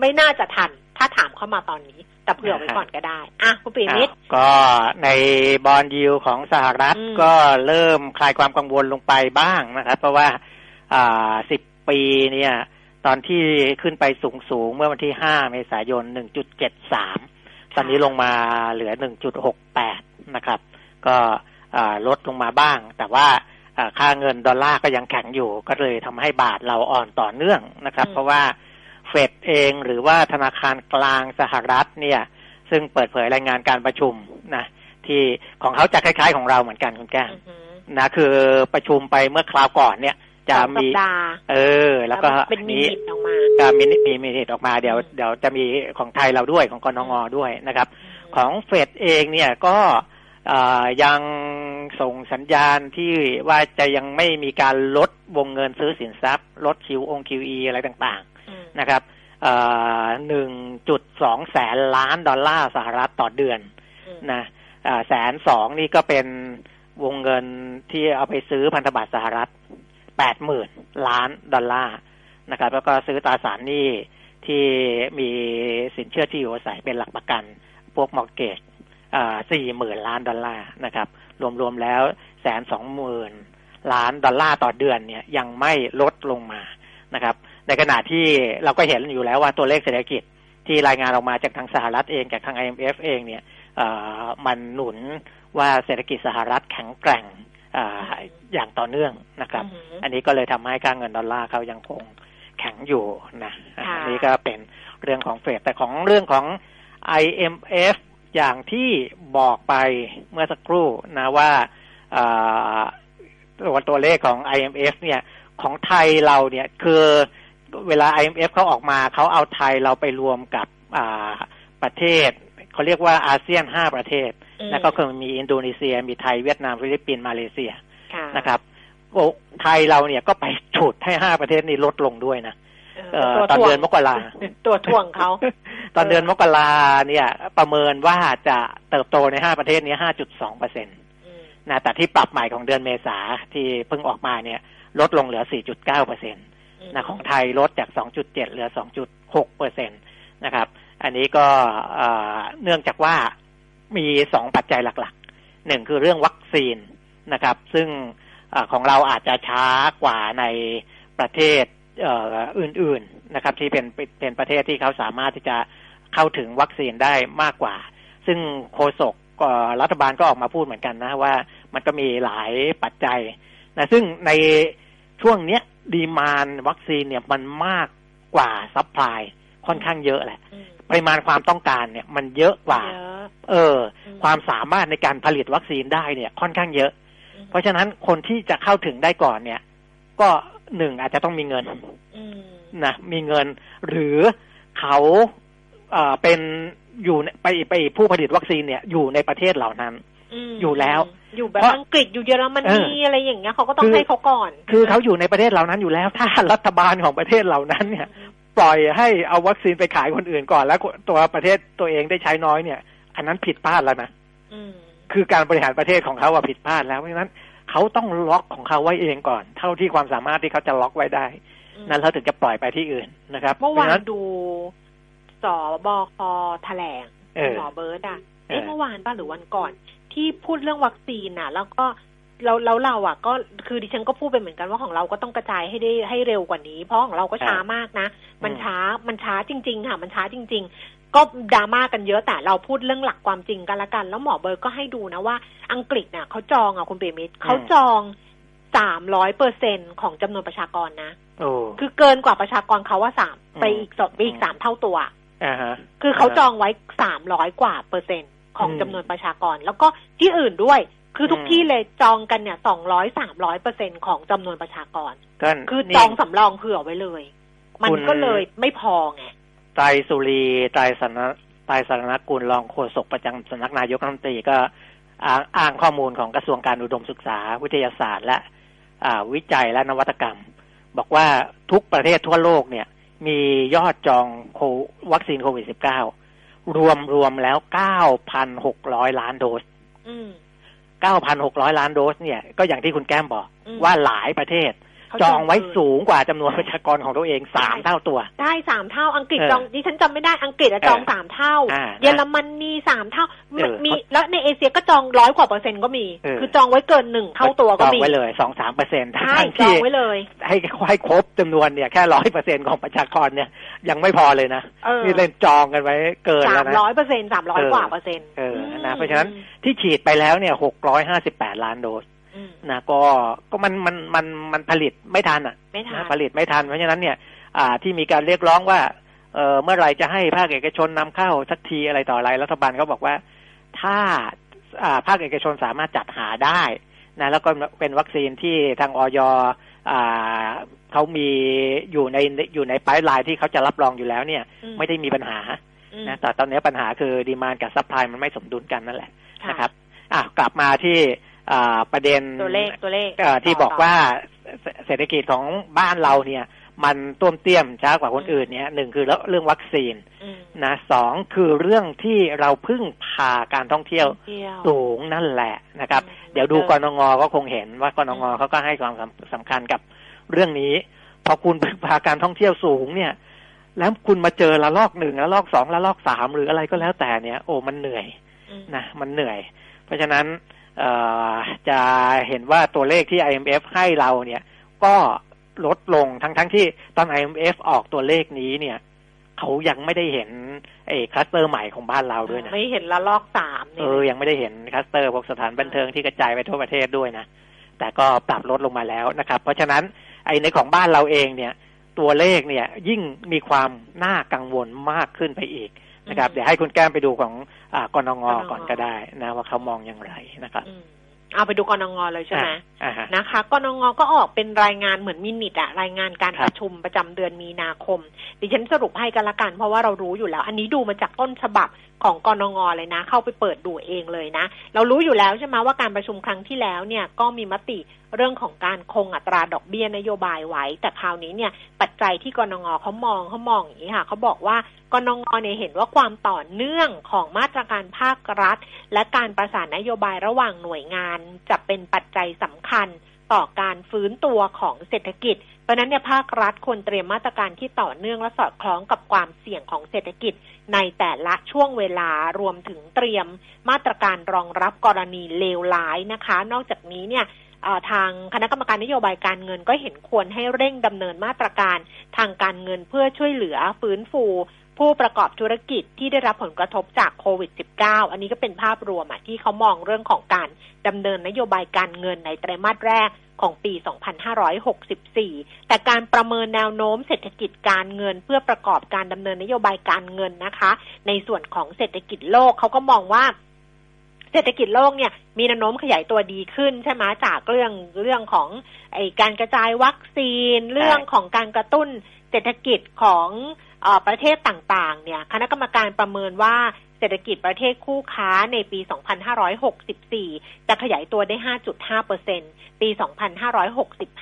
ไม่น่าจะทัน ถ้าถามเข้ามาตอนนี้ แต่เผื่อไว้ก่อนก็ได้ อะ คุณปีมิตรอะก็ในบอลยิวของสหรัฐอืมก็เริ่มคลายความกังวลลงไปบ้างนะครับ เพราะว่าอ่าสิบปีเนี่ย ตอนที่ขึ้นไปสูงสูงๆเมื่อวันที่ห้าเมษายนหนึ่งจุดเจ็ดสาม ตอนนี้ลงมาเหลือหนึ่งจุดหกแปดนะครับ ก็อ่าลดลงมาบ้าง แต่ว่าอ่าค่าเงินดอลลาร์ก็ยังแข็งอยู่ ก็เลยทำให้บาทเราอ่อนต่อเนื่องนะครับอืมเพราะว่าเฟดเองหรือว่าธนาคารกลางสหรัฐเนี่ย ซึ่งเปิดเผยรายงานการประชุมนะที่ของเขาจะคล้ายๆของเราเหมือนกันคุณแก้มอือหือนะคือประชุมไปเมื่อคราวก่อนเนี่ย จะสองสัมีปดาห์เออ แล้วก็เป็นมินี้นิทออกมาจะมีมีมีเหตุออกมาเดี๋ยวอืมเดี๋ยวจะมีของไทยเราด้วยของกนงด้วยนะครับ ของเฟดเองเนี่ยก็เอ่อยังส่งสัญญาณที่ว่าจะยังไม่มีการลดวงเงินซื้อสินทรัพย์ ลด QE QE อะไรต่างอืมๆนะครับหนึ่งจุดสองแสนล้านดอลลาร์สหรัฐต่อเดือนอืมนะแสนสองนี่ก็เป็นวงเงินที่เอาไปซื้อพันธบัตรสหรัฐ แปดหมื่นล้านดอลลาร์นะครับ แล้วก็ซื้อตราสารหนี้ที่มีสินเชื่อที่อยู่อาศัยเป็นหลักประกัน พวก mortgageสี่หมื่นล้านดอลลาร์นะครับ รวมๆแล้วแสนสองหมื่นล้านดอลลาร์ต่อเดือนเนี่ยยังไม่ลดลงมานะครับ ในขณะที่เราก็เห็นอยู่แล้วว่าตัวเลขเศรษฐกิจที่รายงานออกมาจากทางสหรัฐเองจากทาง IMF เองเนี่ยอ่อมันหนุนว่าเศรษฐกิจสหรัฐแข็งแกร่ง อาอย่างต่อเนื่องนะครับอือหืออันนี้ก็เลยทำให้ค่าเงินดอลลาร์เขายังคงแข็งอยู่นะค่ะอันนี้ก็เป็นเรื่องของเฟดแต่ของเรื่องของ IMF อย่างที่บอกไปเมื่อสักครู่นะว่าอ่าตัวตัวเลขของ IMF เนี่ยของไทยเราเนี่ยคือเวลา IMF เขาออกมาเขาเอาไทยเราไปรวมกับอ่าประเทศ เขาเรียกว่าอาเซียนห้าประเทศอืมแล้วก็คือมีอินโดนีเซีย มีไทยเวียดนามฟิลิปปินส์มาเลเซียค่ะนะครับโอ้ไทยเราเนี่ยก็ไปฉุดให้ห้าประเทศนี้ลดลงด้วยนะเอ่อตัวตอนถ่วงเดือนมกราตัวถ่วงเขา ตอนเดือนมกราเนี่ย ประเมินว่าจะเติบโตในห้าประเทศนี้ห้าจุดสองเปอร์เซ็นตอืมนะแต่ที่ปรับใหม่ของเดือนเมษาที่เพิ่งออกมาเนี่ย ลดลงเหลือสี่จุดเก้าเปอร์เซ็นตนะของไทยลดจาก 2.7 เหลือ 2.6เปอร์เซ็นตนะครับ อันนี้ก็เนื่องจากว่ามีสองปัจจัยหลักๆหนึ่งคือเรื่องวัคซีนนะครับ ซึ่งของเราอาจจะช้ากว่าในประเทศอื่น ๆนะครับ ที่เป็นเป็นประเทศที่เขาสามารถที่จะเข้าถึงวัคซีนได้มากกว่า ซึ่งโฆษกรัฐบาลก็ออกมาพูดเหมือนกันนะว่ามันก็มีหลายปัจจัยนะซึ่งในช่วงเนี้ย demand วัคซีนเนี่ยมันมากกว่า supply ค่อนข้างเยอะแหละ ปริมาณความต้องการเนี่ย มันเยอะกว่าเยอะเอออืมความสามารถในการผลิตวัคซีนได้เนี่ย ค่อนข้างเยอะอืมเพราะฉะนั้นคนที่จะเข้าถึงได้ก่อนเนี่ย ก็หนึ่งอาจจะต้องมีเงินอืมนะมีเงิน หรือเขาเอ่อเป็นอยู่ในไปไปผู้ผลิตวัคซีนเนี่ย อยู่ในประเทศเหล่านั้นมอยู่แล้ว อยู่แบบเพราะอังกฤษอยู่เยอรมเอนีอออะไรอย่างเงี้ยเขาก็ต้องคือให้เขาก่อน คือเขาอยู่ในประเทศเหล่านั้นอยู่แล้ว ถ้ารัฐบาลของประเทศเหล่านั้นเนี่ย ปล่อยให้เอาวัคซีนไปขายคนอื่นก่อน แล้วตัวประเทศตัวเองได้ใช้น้อยเนี่ย อันนั้นผิดพลาดแล้วนะอืมคือการบริหารประเทศของเขาอะผิดพลาดแล้วเพราะฉะนั้นเขาต้องล็อกของเขาไว้เองก่อน เท่าที่ความสามารถที่เขาจะล็อกไว้ได้อืมนั้นเขาถึงจะปล่อยไปที่อื่นนะครับเมื่อพราะวาฉะนดูสบคแถลงเออหมอเบิร์ดอะเออเอ๊ะเมื่อวานป่ะหรือวันก่อน ที่พูดเรื่องวัคซีนน่ะ แล้วก็ เราเราเราอะก็คือดิฉันก็พูดไปเหมือนกันว่าของเราก็ต้องกระจายให้ได้ให้เร็วกว่านี้ เพราะของเราก็ช้ามากนะ มันช้ามันช้าจริง ๆ ค่ะ มันช้าจริง ๆ ก็ดราม่ากันเยอะแต่เราพูดเรื่องหลักความจริงกันละกัน แล้วหมอเบิร์ดก็ให้ดูนะว่าอังกฤษน่ะเขาจองอะคุณเปรมิตรเขาจองสามร้อยเปอร์เซ็นของจำนวนประชากรนะโอ้คือเกินกว่าประชากรเขาว่าสามอืมไปอีกสองไปอีกสามเท่าตัวอ่าฮะคือเขาจองไว้สามร้อยกว่าเปอร์เซ็นต์ของอืมจำนวนประชากร แล้วก็ที่อื่นด้วย คือทุกอืมที่เลยจองกันเนี่ยสองร้อยสามร้อยเปอร์เซ็นของจำนวนประชากรก็คือนี่จองสำรองเผื่อไว้เลย มันคุณก็เลยไม่พอไงไตรสุรีไตรสนไตรสนกุลรองโฆษกประจำสำนักนายกรัฐมนตรีก็อ้างอ้างข้อมูลของกระทรวงการอุดมศึกษา วิทยาศาสตร์ และอ่าวิจัยและนวัตกรรม บอกว่าทุกประเทศทั่วโลกเนี่ย มียอดจองโควัคซีนโควิด -19 รวมรวมแล้ว 9,600 ล้านโดสอืม 9,600 ล้านโดสเนี่ยก็อย่างที่คุณแก้มบอกอืมว่าหลายประเทศเขา จองไว้เกินสูงกว่าจำนวนประชากรของตัวเองสามใช่เท่าตัว ได้สามเท่าอังกฤษเออจองดิฉันจำไม่ได้อังกฤษอะจองเออสามเท่าอ่า เยอรมนีสามเท่ามันเออมีแล้วในเอเชียก็จองร้อยกว่าเปอร์เซ็นต์ก็มีเออคือจองไว้เกินหนึ่งเท่าตัวจก็องมีไว้เลยสองสามเปอร์เซ็นต์ใช่ทั้งจอที่งไว้เลย ให้ให้ครบจำนวนเนี่ยแค่ร้อยเปอร์เซ็นของประชากรเนี่ยยังไม่พอเลยนะเออนี่เล่นจองกันไว้เกินสาแล้วมนะร้อยเปอร์เซ็นต์สามร้อยเออกว่าเปอร์เซ็นต์เออนะมเพราะฉะนั้นที่ฉีดไปแล้วเนี่ยหกร้อยห้าสิบแปดล้านโดสอืม นะก็ก็มันมันมันมันผลิตไม่ทันอะไม่ทันนะผลิตไม่ทันเพราะฉะนั้นเนี่ย อ่าที่มีการเรียกร้องว่าเออเมื่อไหรจะให้ภาคเอกชนนำเข้าสักทีอะไรต่ออะไรรัฐบาลก็บอกว่า ถ้าอ่าภาคเอกชนสามารถจัดหาได้นะแล้วก็เป็นวัคซีนที่ทางออยอ่าเขามีอยู่ในอยู่ใน pipeline ที่เขาจะรับรองอยู่แล้วเนี่ยอืมไม่ได้มีปัญหาอืมนะแต่ตอนนี้ปัญหาคือ demand กับ supply มันไม่สมดุลกันนั่นแหละค่ะนะครับอะกลับมาที่อ่า ประเด็นตัวเลขตัวเลขเอ่อที่บอกว่าเศเศรษฐกิจของบ้านเราเนี่ย มันต้วมเตี้ยมช้ากว่าคนอื่นเนี่ยหนึ่งคือเรื่องวัคซีนอืมนะสองคือเรื่องที่เราพึ่งพาการท่องเที่ยวเที่ยวสูงนั่นแหละนะครับอืมเดี๋ยวดูเออกนง.ก็คงเห็นว่ากนง.เขาก็ให้ความสำสำคัญกับเรื่องนี้ พอคุณพึ่งพาการท่องเที่ยวสูงเนี่ย แล้วคุณมาเจอระลอกหนึ่งระลอกสองระลอกสามหรืออะไรก็แล้วแต่เนี่ย โอ้มันเหนื่อยอืมนะมันเหนื่อย เพราะฉะนั้นเอ่อ จะเห็นว่าตัวเลขที่ IMF ให้เราเนี่ย ก็ลดลงทั้งทั้งที่ตอน IMF ออกตัวเลขนี้เนี่ยเขายังไม่ได้เห็นไอ้คลัสเตอร์ใหม่ของบ้านเราด้วยนะไม่เห็นระลอกสามเอนี่อยังไม่ได้เห็นคลัสเตอร์พวกสถานบันเทิงที่กระจายไปทั่วประเทศด้วยนะแต่ก็ปรับลดลงมาแล้วนะครับ เพราะฉะนั้นไอ้ในของบ้านเราเองเนี่ย ตัวเลขเนี่ยยิ่งมีความน่ากังวลมากขึ้นไปอีก นะครับเดี๋ยวให้คุณแก้มไปดูของอากนงก่อนก็ได้นะว่าเขามองอย่างไรนะครับอืมเอาไปดูกนงเลยใช่ไหมอ่าฮะนะคะกนงก็ออกเป็นรายงานเหมือนมินิทอะรายงานการครับประชุมประจำเดือนมีนาคม ดิฉันสรุปให้กันละกันเพราะว่าเรารู้อยู่แล้ว อันนี้ดูมาจากต้นฉบับของกนงเลยนะ เข้าไปเปิดดูเองเลยนะ เรารู้อยู่แล้วใช่ไหมว่าการประชุมครั้งที่แล้วเนี่ยก็มีมติ เรื่องของการคงอัตราดอกเบี้ยนโยบายไว้ แต่คราวนี้เนี่ยปัจจัยที่กนงเขามองเขามองอย่างนี้ค่ะเขาบอกว่ากนงเนี่ยเห็นว่าความต่อเนื่องของมาตรการภาครัฐ และการประสานนโยบายระหว่างหน่วยงาน จะเป็นปัจจัยสำคัญต่อการฟื้นตัวของเศรษฐกิจ เพราะนั้นเนี่ยภาครัฐควรเตรียมมาตรการที่ต่อเนื่องและสอดคล้องกับความเสี่ยงของเศรษฐกิจ ในแต่ละช่วงเวลารวมถึงเตรียมมาตรการรองรับกรณีเลวร้ายนะคะ นอกจากนี้เนี่ย ทางคณะกรรมการนโยบายการเงินก็เห็นควรให้เร่งดำเนินมาตรการทางการเงินเพื่อช่วยเหลือฟื้นฟู ผู้ประกอบธุรกิจที่ได้รับผลกระทบจากโควิด -19 อันนี้ก็เป็นภาพรวมที่เขามองเรื่องของการดำเนินนโยบายการเงินในไตรมาสแรกของปี 2564 แต่การประเมินแนวโน้มเศรษฐกิจการเงินเพื่อประกอบการดำเนินนโยบายการเงินนะคะ ในส่วนของเศรษฐกิจโลกเขาก็มองว่า เศรษฐกิจโลกเนี่ยมีแนวโน้มขยายตัวดีขึ้นใช่ไหมจากเรื่องเรื่องของไอการกระจายวัคซีน เรื่องของการกระตุ้นเศรษฐกิจของเออประเทศต่างๆ เนี่ย คณะกรรมการประเมินว่าเศรษฐกิจประเทศคู่ค้าในปี 2564 จะขยายตัวได้ 5.5เปอร์เซ็นปี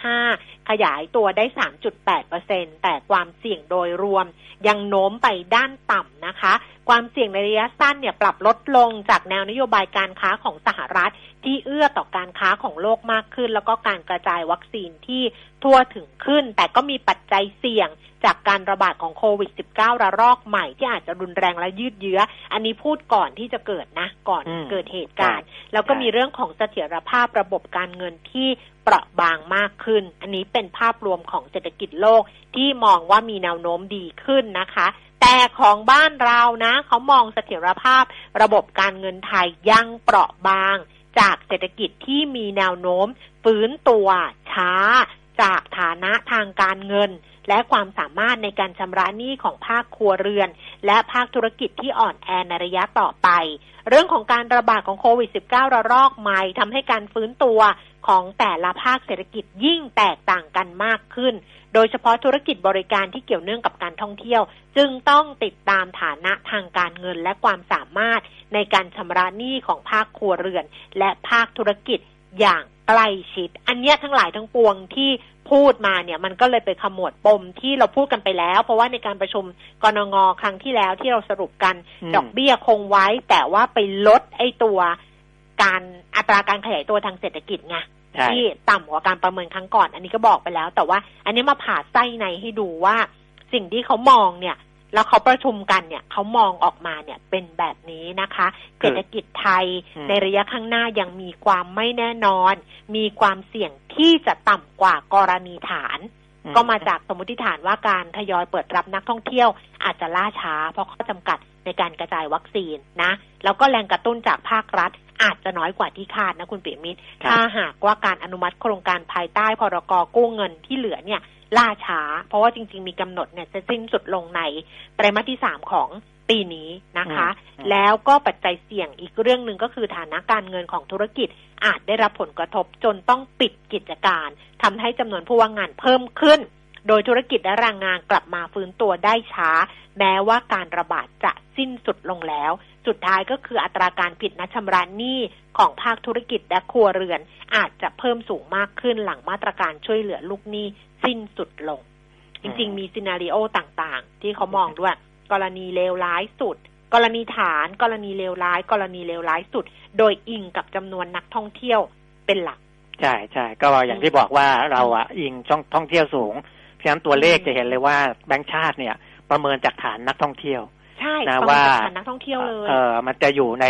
2565 ขยายตัวได้ 3.8เปอร์เซ็นแต่ความเสี่ยงโดยรวมยังโน้มไปด้านต่ำนะคะ ความเสี่ยงในระยะสั้นเนี่ยปรับลดลงจากแนวนโยบายการค้าของสหรัฐ ที่เอื้อต่อการค้าของโลกมากขึ้น แล้วก็การกระจายวัคซีนที่ทั่วถึงขึ้น แต่ก็มีปัจจัยเสี่ยงจากการระบาดของโควิด -19 ระลอกใหม่ที่อาจจะรุนแรงและยืดเยื้อ อันนี้พูดก่อนที่จะเกิดนะ ก่อนอืมเกิดเหตุการณ์ แล้วก็ใช่มีเรื่องของเสถียรภาพระบบการเงินที่เปราะบางมากขึ้น อันนี้เป็นภาพรวมของเศรษฐกิจโลกที่มองว่ามีแนวโน้มดีขึ้นนะคะ แต่ของบ้านเรานะ เขามองเสถียรภาพระบบการเงินไทยยังเปราะบาง จากเศรษฐกิจที่มีแนวโน้มฟื้นตัวช้า จากฐานะทางการเงิน และความสามารถในการชำระหนี้ของภาคครัวเรือน และภาคธุรกิจที่อ่อนแอในระยะต่อไป เรื่องของการระบาดของโควิด -19 ระลอกใหม่ทำให้การฟื้นตัวของแต่ละภาคเศรษฐกิจยิ่งแตกต่างกันมากขึ้น โดยเฉพาะธุรกิจบริการที่เกี่ยวเนื่องกับการท่องเที่ยว จึงต้องติดตามฐานะทางการเงินและความสามารถในการชำระหนี้ของภาคครัวเรือน และภาคธุรกิจอย่างใกล้ชิด อันเนี้ยทั้งหลายทั้งปวงที่พูดมาเนี่ยมันก็เลยไปขมวดปมที่เราพูดกันไปแล้ว เพราะว่าในการประชุมกรงงครั้งที่แล้วที่เราสรุปกันอืมดอกเบี้ยคงไว้ แต่ว่าไปลดไอ้ตัวการอัตราการขยายตัวทางเศรษฐกิจไงใช่ ที่ต่ำกว่าการประเมินครั้งก่อน อันนี้ก็บอกไปแล้ว แต่ว่า อันนี้มาผ่าไส้ในให้ดูว่าสิ่งที่เขามองเนี่ย แล้วเขาประชุมกันเนี่ยเขามองออกมาเนี่ยเป็นแบบนี้นะคะ เศรษฐกิจไทยอืมในระยะข้างหน้ายังมีความไม่แน่นอน มีความเสี่ยงที่จะต่ำกว่ากรณีฐานอืก็มาจากสมมติฐานว่าการทยอยเปิดรับนักท่องเที่ยวอาจจะล่าช้า เพราะข้อจำกัดในการกระจายวัคซีนนะ แล้วก็แรงกระตุ้นจากภาครัฐ อาจจะน้อยกว่าที่คาดนะคุณปิยมิตรครับถ้าหากว่าการอนุมัติโครงการภายใต้พรกกู้เงินที่เหลือเนี่ยล่าช้า เพราะว่าจริง ๆ มีกำหนดเนี่ยจะสิ้นสุดลงในไตรมาสที่สามของปีนี้นะคะอืมแล้วก็ปัจจัยเสี่ยงอีกเรื่องหนึ่งก็คือฐานะการเงินของธุรกิจอาจได้รับผลกระทบจนต้องปิดกิจการทำให้จำนวนผู้ว่างงานเพิ่มขึ้น โดยธุรกิจและแรงงานกลับมาฟื้นตัวได้ช้า แม้ว่าการระบาดจะสิ้นสุดลงแล้ว สุดท้ายก็คืออัตราการผิดนัดชำระหนี้ของภาคธุรกิจและครัวเรือน อาจจะเพิ่มสูงมากขึ้นหลังมาตรการช่วยเหลือลูกหนี้สิ้นสุดลง จริงๆ มีซีนารีโอต่างๆ ที่เขามองด้วย กรณีเลวร้ายสุด กรณีฐาน กรณีเลวร้าย กรณีเลวร้ายสุด โดยอิงกับจำนวนนักท่องเที่ยวเป็นหลัก ใช่ใช่ก็อย่างที่บอกว่าเราอะอิงช่องท่องเที่ยวสูงเพราะฉะนั้นตัวเลขจะเห็นเลยว่าแบงก์ชาติเนี่ย ประเมินจากฐานนักท่องเที่ยว ใช่นะประว่ามาณจากนักท่องเที่ยวเลยเออมันจะอยู่ใน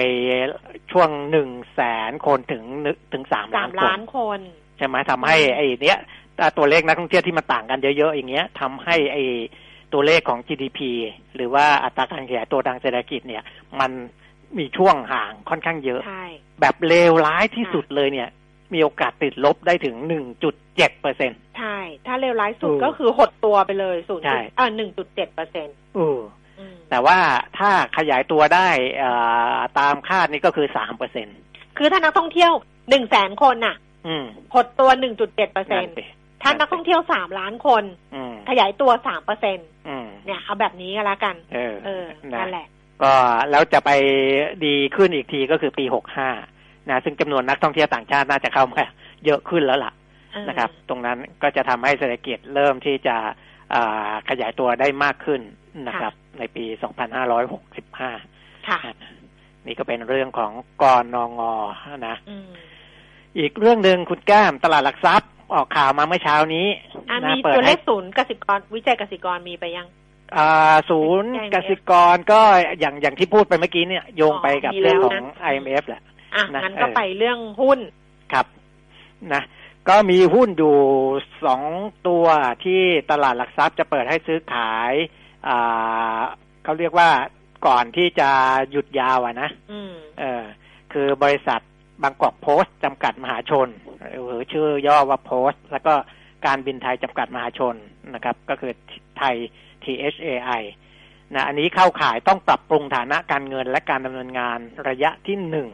ช่วงหนึ่งแสนคนถึงนึถึงสามสาล้ามนคล้านนคนใช่ไหมทำให้อืมไอ้เนี้ยตัวเลขนักท่องเที่ยวที่มันต่างกันเยอะๆอย่างเงี้ยทำให้ไอ้ตัวเลขของ GDP หรือว่าอัตราการขยายตัวทางเศรษฐกิจเนี่ย มันมีช่วงห่างค่อนข้างเยอะใช่แบบเลวร้ายที่ค่ะสุดเลยเนี่ย มีโอกาสติดลบได้ถึง1.7เปอร์เซ็นต์ใช่ ถ้าเลวร้ายสุดเออก็คือหดตัวไปเลยศูนย์ใช่เออหนึ่งจุดเจ็ดเปอร์เซ็นต์ แต่ว่าถ้าขยายตัวได้อ่าตามคาดนี่ก็คือ3เปอร์เซ็นต์คือถ้านักท่องเที่ยวหนึ่งแสนคนน่ะอืมหดตัวหนึ่งจุดเจ็ดเปอร์เซ็นั่นนต์สิถ้านักท่องเที่ยวสามล้านคนอืมขยายตัวสามเปอร์เซ็นต์อืมเนี่ยเอาแบบนี้ก็แล้วกัน เออเออนะนั่นแหละ ก็แล้วจะไปดีขึ้นอีกทีก็คือปี65นะซึ่งจำนวนนักท่องเที่ยวต่างชาติน่าจะเข้ามาเยอะขึ้นแล้วล่ะเออนะครับ ตรงนั้นก็จะทำให้เศรษฐกิจเริ่มที่จะอ่าขยายตัวได้มากขึ้น นะครับ ในปี 2565 ค่ะ นี่ก็เป็นเรื่องของกอนงนะอืมอีกเรื่องหนึ่งคุณแก้มตลาดหลักทรัพย์ ออกข่าวมาเมื่อเช้านี้อะนะมีเปิดตัวเลให้ขศูนย์กสิกร วิจัยกสิกรมีไปยังอ่าศูนย์ IMF กสิกรก็อย่างอย่างที่พูดไปเมื่อกี้เนี่ย โยงไปกับอ๋อมีเรื่องแล้วของนะ IMF แหละอะนะงั้นก็เออไปเรื่องหุ้นครับนะก็มีหุ้นอยู่สองตัวที่ตลาดหลักทรัพย์จะเปิดให้ซื้อขายอ่า เขาเรียกว่าก่อนที่จะหยุดยาวอะนะอืมเออ คือบริษัทบางกอกโพสต์จำกัดมหาชนหรือชื่อย่อว่าโพสต์ แล้วก็การบินไทยจำกัดมหาชนนะครับ ก็คือไทย THAI นะอันนี้เข้าข่ายต้องปรับปรุงฐานะการเงินและการดำเนินงานระยะที่หนึ่ง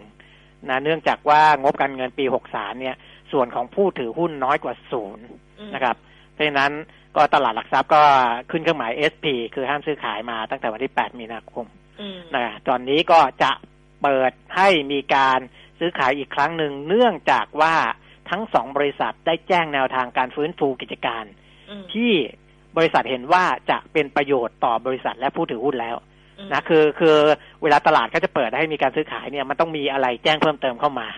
นะเนื่องจากว่างบการเงินปี63เนี่ย ส่วนของผู้ถือหุ้นน้อยกว่าศูนย์อืมนะครับ เพราะฉะนั้น ก็ตลาดหลักทรัพย์ก็ขึ้นเครื่องหมาย SP คือห้ามซื้อขายมาตั้งแต่วันที่ 8 มีนาคมอืมนะตอนนี้ก็จะเปิดให้มีการซื้อขายอีกครั้งหนึ่งเนื่องจากว่าทั้งสองบริษัทได้แจ้งแนวทางการฟื้นฟูกิจการอืมที่บริษัทเห็นว่าจะเป็นประโยชน์ต่อบริษัทและผู้ถือหุ้นแล้วอืมนะคือคือเวลาตลาดเขาจะเปิดให้มีการซื้อขายเนี่ยมันต้องมีอะไรแจ้งเพิ่มเติมเข้ามา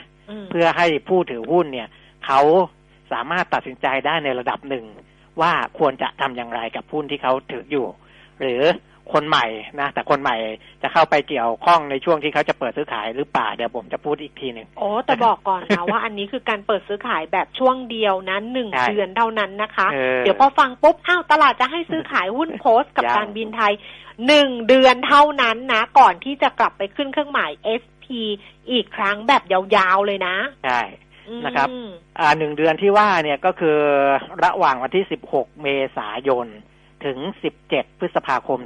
มเพื่อให้ผู้ถือหุ้นเนี่ยเขาสามารถตัดสินใจได้ในระดับหนึ่ง ว่าควรจะทำอย่างไรกับหุ้นที่เขาถืออยู่ หรือคนใหม่นะแต่คนใหม่จะเข้าไปเกี่ยวข้องในช่วงที่เขาจะเปิดซื้อขายหรือเปล่าเดี๋ยวผมจะพูดอีกทีหนึ่งโอ้แต่บอกก่อนนะว่าอันนี้คือการเปิดซื้อขายแบบช่วงเดียวนะหนึ่งใช่เดือนเท่านั้นนะคะเออเดี๋ยวพอฟังปุ๊บอ้าวตลาดจะให้ซื้อขายหุ้นโพสต์กับยังการบินไทยหนึ่งเดือนเท่านั้นนะ ก่อนที่จะกลับไปขึ้นเครื่องหมาย SP อีกครั้งแบบยาวๆเลยนะใช่อืม นะครับอ่าหนึ่งเดือนที่ว่าเนี่ยก็คือระหว่างวันที่16เมษายน ถึง17พฤษภาคม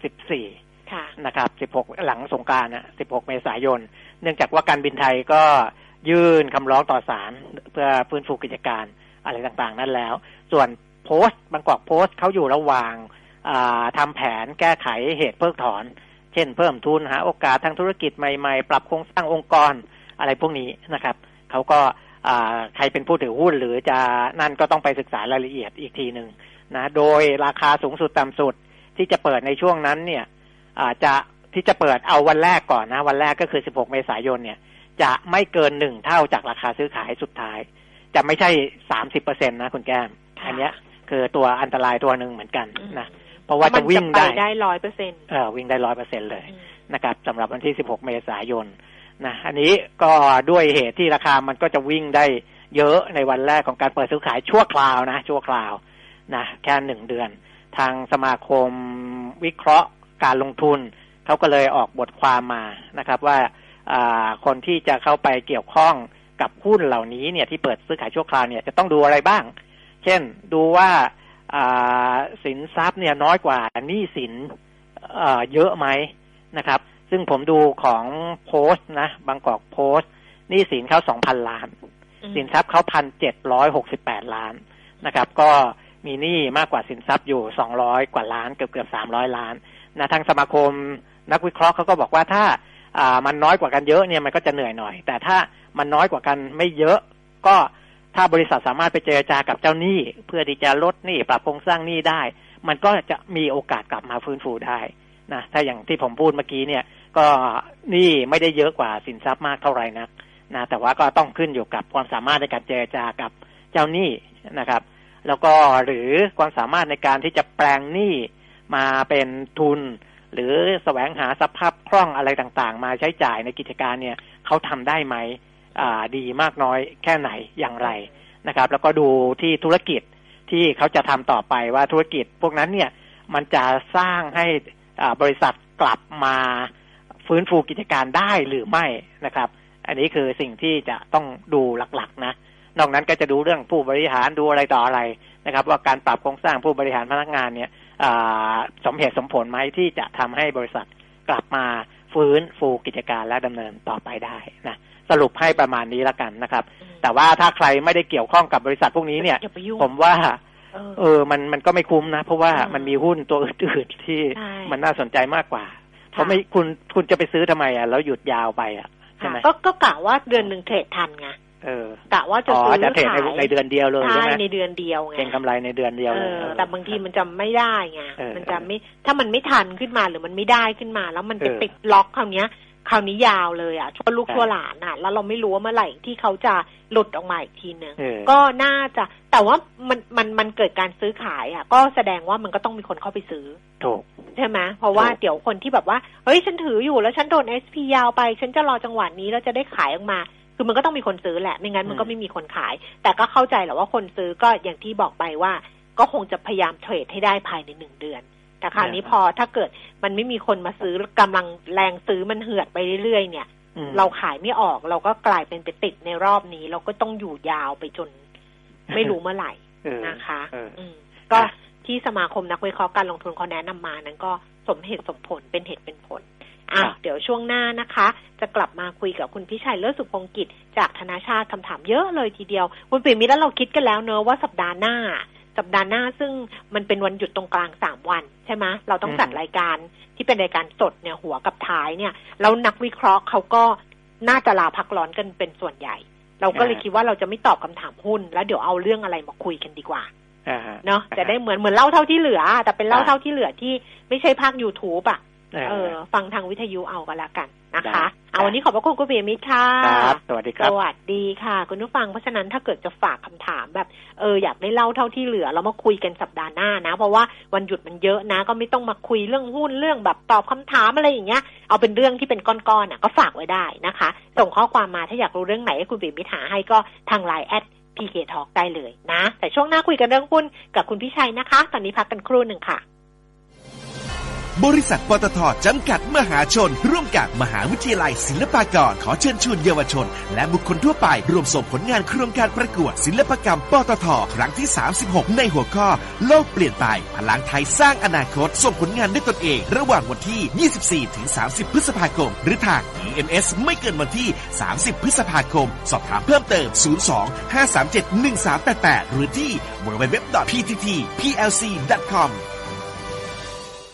2564ค่ะนะครับ16หลังสงกรารนะ16เมษายน เนื่องจากว่าการบินไทยก็ยื่นคำร้องต่อศาลเพื่อฟื้นฟูกิจการอะไรต่างๆ นั่นแล้ว ส่วนโพสต์บางกอกโพสต์เขาอยู่ระหว่างอ่าทำแผนแก้ไขเหตุเพิกถอน เช่นเพิ่มทุนหาโอกาสทางธุรกิจใหม่ๆ ปรับโครงสร้างองค์กร อะไรพวกนี้นะครับเขาก็อ่าใครเป็นผู้ถือหุ้นหรือจะนั่นก็ต้องไปศึกษารายละเอียดอีกทีหนึ่งนะโดยราคาสูงสุดต่ำสุดที่จะเปิดในช่วงนั้นเนี่ยอาจจะที่จะเปิดเอาวันแรกก่อนนะ วันแรกก็คือ 16 เมษายนเนี่ย จะไม่เกินหนึ่งเท่าจากราคาซื้อขายสุดท้าย จะไม่ใช่สามสิบเปอร์เซ็นตนะคุณแก้มค่ะอันเนี้ยคือตัวอันตรายตัวหนึ่งเหมือนกันอืมนะ เพราะว่าจะวิ่งมันได้ไปได้ร้อยเปอร์เซ็นต์เออวิ่งได้ร้อยเปอร์เซ็นเลยนะครับสำหรับวันที่ 16 เมษายน นะอันนี้ก็ด้วยเหตุที่ราคามันก็จะวิ่งได้เยอะในวันแรกของการเปิดซื้อขายชั่วคราวนะ ชั่วคราวนะแค่หนึ่งเดือน ทางสมาคมวิเคราะห์การลงทุนเขาก็เลยออกบทความมานะครับ ว่าอ่าคนที่จะเข้าไปเกี่ยวข้องกับหุ้นเหล่านี้เนี่ยที่เปิดซื้อขายชั่วคราวเนี่ยจะต้องดูอะไรบ้าง เช่นดูว่าอ่าสินทรัพย์เนี่ยน้อยกว่าหนี้สินอ่อเยอะไหมนะครับ ซึ่งผมดูของโพสต์นะบางกอกโพสต์หนี้สินเขาสองพันล้าน สินทรัพย์เขาพันเจ็ดร้อยหกสิบแปดล้านนะครับ ก็มีหนี้มากกว่าสินทรัพย์อยู่สองร้อยกว่าล้านเกือบเกือบสามร้อยล้านนะทางสมาคมนักวิเคราะห์เขาก็บอกว่าถ้าอ่ามันน้อยกว่ากันเยอะเนี่ยมันก็จะเหนื่อยหน่อย แต่ถ้ามันน้อยกว่ากันไม่เยอะก็ถ้าบริษัทสามารถไปเจรจากับเจ้าหนี้ เพื่อที่จะลดหนี้ปรับโครงสร้างหนี้ได้ มันก็จะมีโอกาสกลับมาฟื้นฟูได้นะถ้าอย่างที่ผมพูดเมื่อกี้เนี่ย ก็หนี้ไม่ได้เยอะกว่าสินทรัพย์มากเท่าไหร่นักนะแต่ว่าก็ต้องขึ้นอยู่กับความสามารถในการเจรจากับเจ้าหนี้นะครับ แล้วก็หรือความสามารถในการที่จะแปลงหนี้มาเป็นทุน หรือแสวงหาสภาพคล่องอะไรต่างๆ มาใช้จ่ายในกิจการเนี่ยเขาทำได้ไหมอ่าดีมากน้อยแค่ไหนอย่างไรนะครับ แล้วก็ดูที่ธุรกิจที่เขาจะทำต่อไปว่าธุรกิจพวกนั้นเนี่ยมันจะสร้างให้อ่าบริษัทกลับมา ฟื้นฟูกิจการได้หรือไม่นะครับ อันนี้คือสิ่งที่จะต้องดูหลักๆนะ นอกนั้นก็จะดูเรื่องผู้บริหารดูอะไรต่ออะไรนะครับ ว่าการปรับโครงสร้างผู้บริหารพนักงานเนี่ยอ่าสมเหตุสมผลไหมที่จะทำให้บริษัทกลับมาฟื้นฟูกิจการและดำเนินต่อไปได้นะสรุปให้ประมาณนี้แล้วกันนะครับ แต่ว่าถ้าใครไม่ได้เกี่ยวข้องกับบริษัทพวกนี้เนี่ยอย่าไปยุ่งผมว่าเออเออ มันมันก็ไม่คุ้มนะ เพราะว่าอืมมันมีหุ้นตัวอื่นๆที่ใช่มันน่าสนใจมากกว่า เพราะไม่คุณคุณจะไปซื้อทำไมอะแล้วหยุดยาวไปอะใช่ไหมค่ะก็ก็กะว่าเดือนหนึ่งเทรดทันไงเออกะว่าจะอ๋อซื้อจะเทรดในขายในเดือนเดียวเลยใช่ใช่ไหมในเดือนเดียวไงเก็งกำไรในเดือนเดียวเอเลยอเออแต่บางทีมันจะไม่ได้ไงเออมันจะไม่ถ้ามันไม่ทันขึ้นมาหรือมันไม่ได้ขึ้นมา แล้วมันไปเออติดล็อกคราวเนี้ย คราวนี้ยาวเลยอะชั่วลูกใช่ชั่วหลานอะ แล้วเราไม่รู้ว่าเมื่อไหร่ที่เขาจะหลุดออกมาอีกทีนึงเออก็น่าจะแต่ว่ามันมันมันเกิดการซื้อขายอะ ก็แสดงว่ามันก็ต้องมีคนเข้าไปซื้อถูกใช่ไหมเพราะว่าถูกเดี๋ยวคนที่แบบว่าเฮ้ยฉันถืออยู่แล้วฉันโดนเอสพียาวไป ฉันจะรอจังหวะนี้แล้วจะได้ขายออกมา คือมันก็ต้องมีคนซื้อแหละไม่งั้นมันก็ไม่มีคนขาย แต่ก็เข้าใจแหละว่าคนซื้อก็อย่างที่บอกไปว่า ก็คงจะพยายามเทรดให้ได้ภายในหนึ่งเดือน แต่คราวนี้พอถ้าเกิดมันไม่มีคนมาซื้อกำลังแรงซื้อมันเหือดไปเรื่อยๆเนี่ยอืมเราขายไม่ออกเราก็กลายเป็นไปติดในรอบนี้ เราก็ต้องอยู่ยาวไปจน ไม่รู้เมื่อไหร่เออนะคะเอออืมก็อะที่สมาคมนักวิเคราะห์การลงทุนเขาแนะนำมานั้นก็สมเหตุสมผลเป็นเหตุเป็นผลอะครับเดี๋ยวช่วงหน้านะคะ จะกลับมาคุยกับคุณพิชัยเลิศสุพงกิจ จากธนาชาติคำถามเยอะเลยทีเดียว คุณปิ่มมิตรแล้วเราคิดกันแล้วเนอะว่าสัปดาห์หน้า สัปดาห์หน้าซึ่งมันเป็นวันหยุดตรงกลางสามวัน ใช่ไหมเราต้องจัดรายการที่เป็นรายการสดเนี่ยหัวกับท้ายเนี่ยแล้วนักวิเคราะห์เขาก็น่าจะลาพักร้อนกันเป็นส่วนใหญ่ เราก็เลยอ่าคิดว่าเราจะไม่ตอบคำถามหุ้น แล้วเดี๋ยวเอาเรื่องอะไรมาคุยกันดีกว่าอ่าฮะเนาะจะได้เหมือนเหมือนเล่าเท่าที่เหลือ แต่เป็นเล่าเท่าที่เหลือที่ไม่ใช่ภาค YouTube อะ เออเออ ฟังทางวิทยุเอากันละกันนะคะได้เอาวันนี้ขอบพระคุณคุณเบียมิตรค่ะครับสวัสดีคสรับวัสดีค่ะ คุณผู้ฟังเพราะฉะนั้นถ้าเกิดจะฝากคำถามแบบเอออยากได้เล่าเท่าที่เหลือเรามาคุยกันสัปดาห์หน้านะ เพราะว่าวันหยุดมันเยอะนะ ก็ไม่ต้องมาคุยเรื่องหุ้นเรื่องแบบตอบคำถามอะไรอย่างเงี้ยเอาเป็นเรื่องที่เป็นก้อนๆอะก็ฝากไว้ได้นะคะ ส่งข้อความมาถ้าอยากรู้เรื่องไหนให้คุณเบียมิตรหาให้ก็ทางไลน์แอด PK Talk ได้เลยนะ แต่ช่วงหน้าคุยกันเรื่องหุ้นกับคุณพิชัยนะคะ ตอนนี้พักกันครู่หนึ่งค่ะ บริษัทปตทจำกัดมหาชน ร่วมกับมหาวิทยาลัยศิลปากร ขอเชิญชวนเยาวชน และบุคคลทั่วไปร่วมส่งผลงานโครงการประกวด ศิลปกรรมปตทครั้งที่ 36 ในหัวข้อ โลกเปลี่ยนไป พลังไทยสร้างอนาคต ส่งผลงานด้วยตนเอง ระหว่างวันที่ 24 ถึง 30 พฤษภาคม หรือทาง EMS ไม่เกินวันที่ 30 พฤษภาคม สอบถามเพิ่มเติม 02 537 1388 หรือที่ www.pttplc.com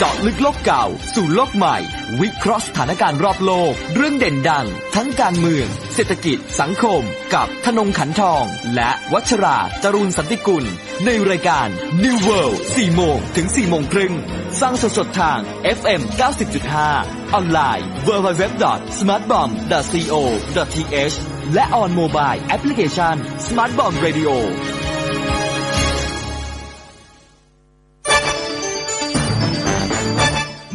เจาะลึกโลกเก่า สู่โลกใหม่ วิเคราะห์สถานการณ์รอบโลก เรื่องเด่นดัง ทั้งการเมือง เศรษฐกิจ สังคม กับธนงขันทอง และวัชราจรูนสันติกุล ในรายการ New World 4โมงถึง4โมงครึ่งสร้างสดๆทาง FM 90.5 ออนไลน์ www.smartbomb.co.th และ on mobile application Smart Bomb Radio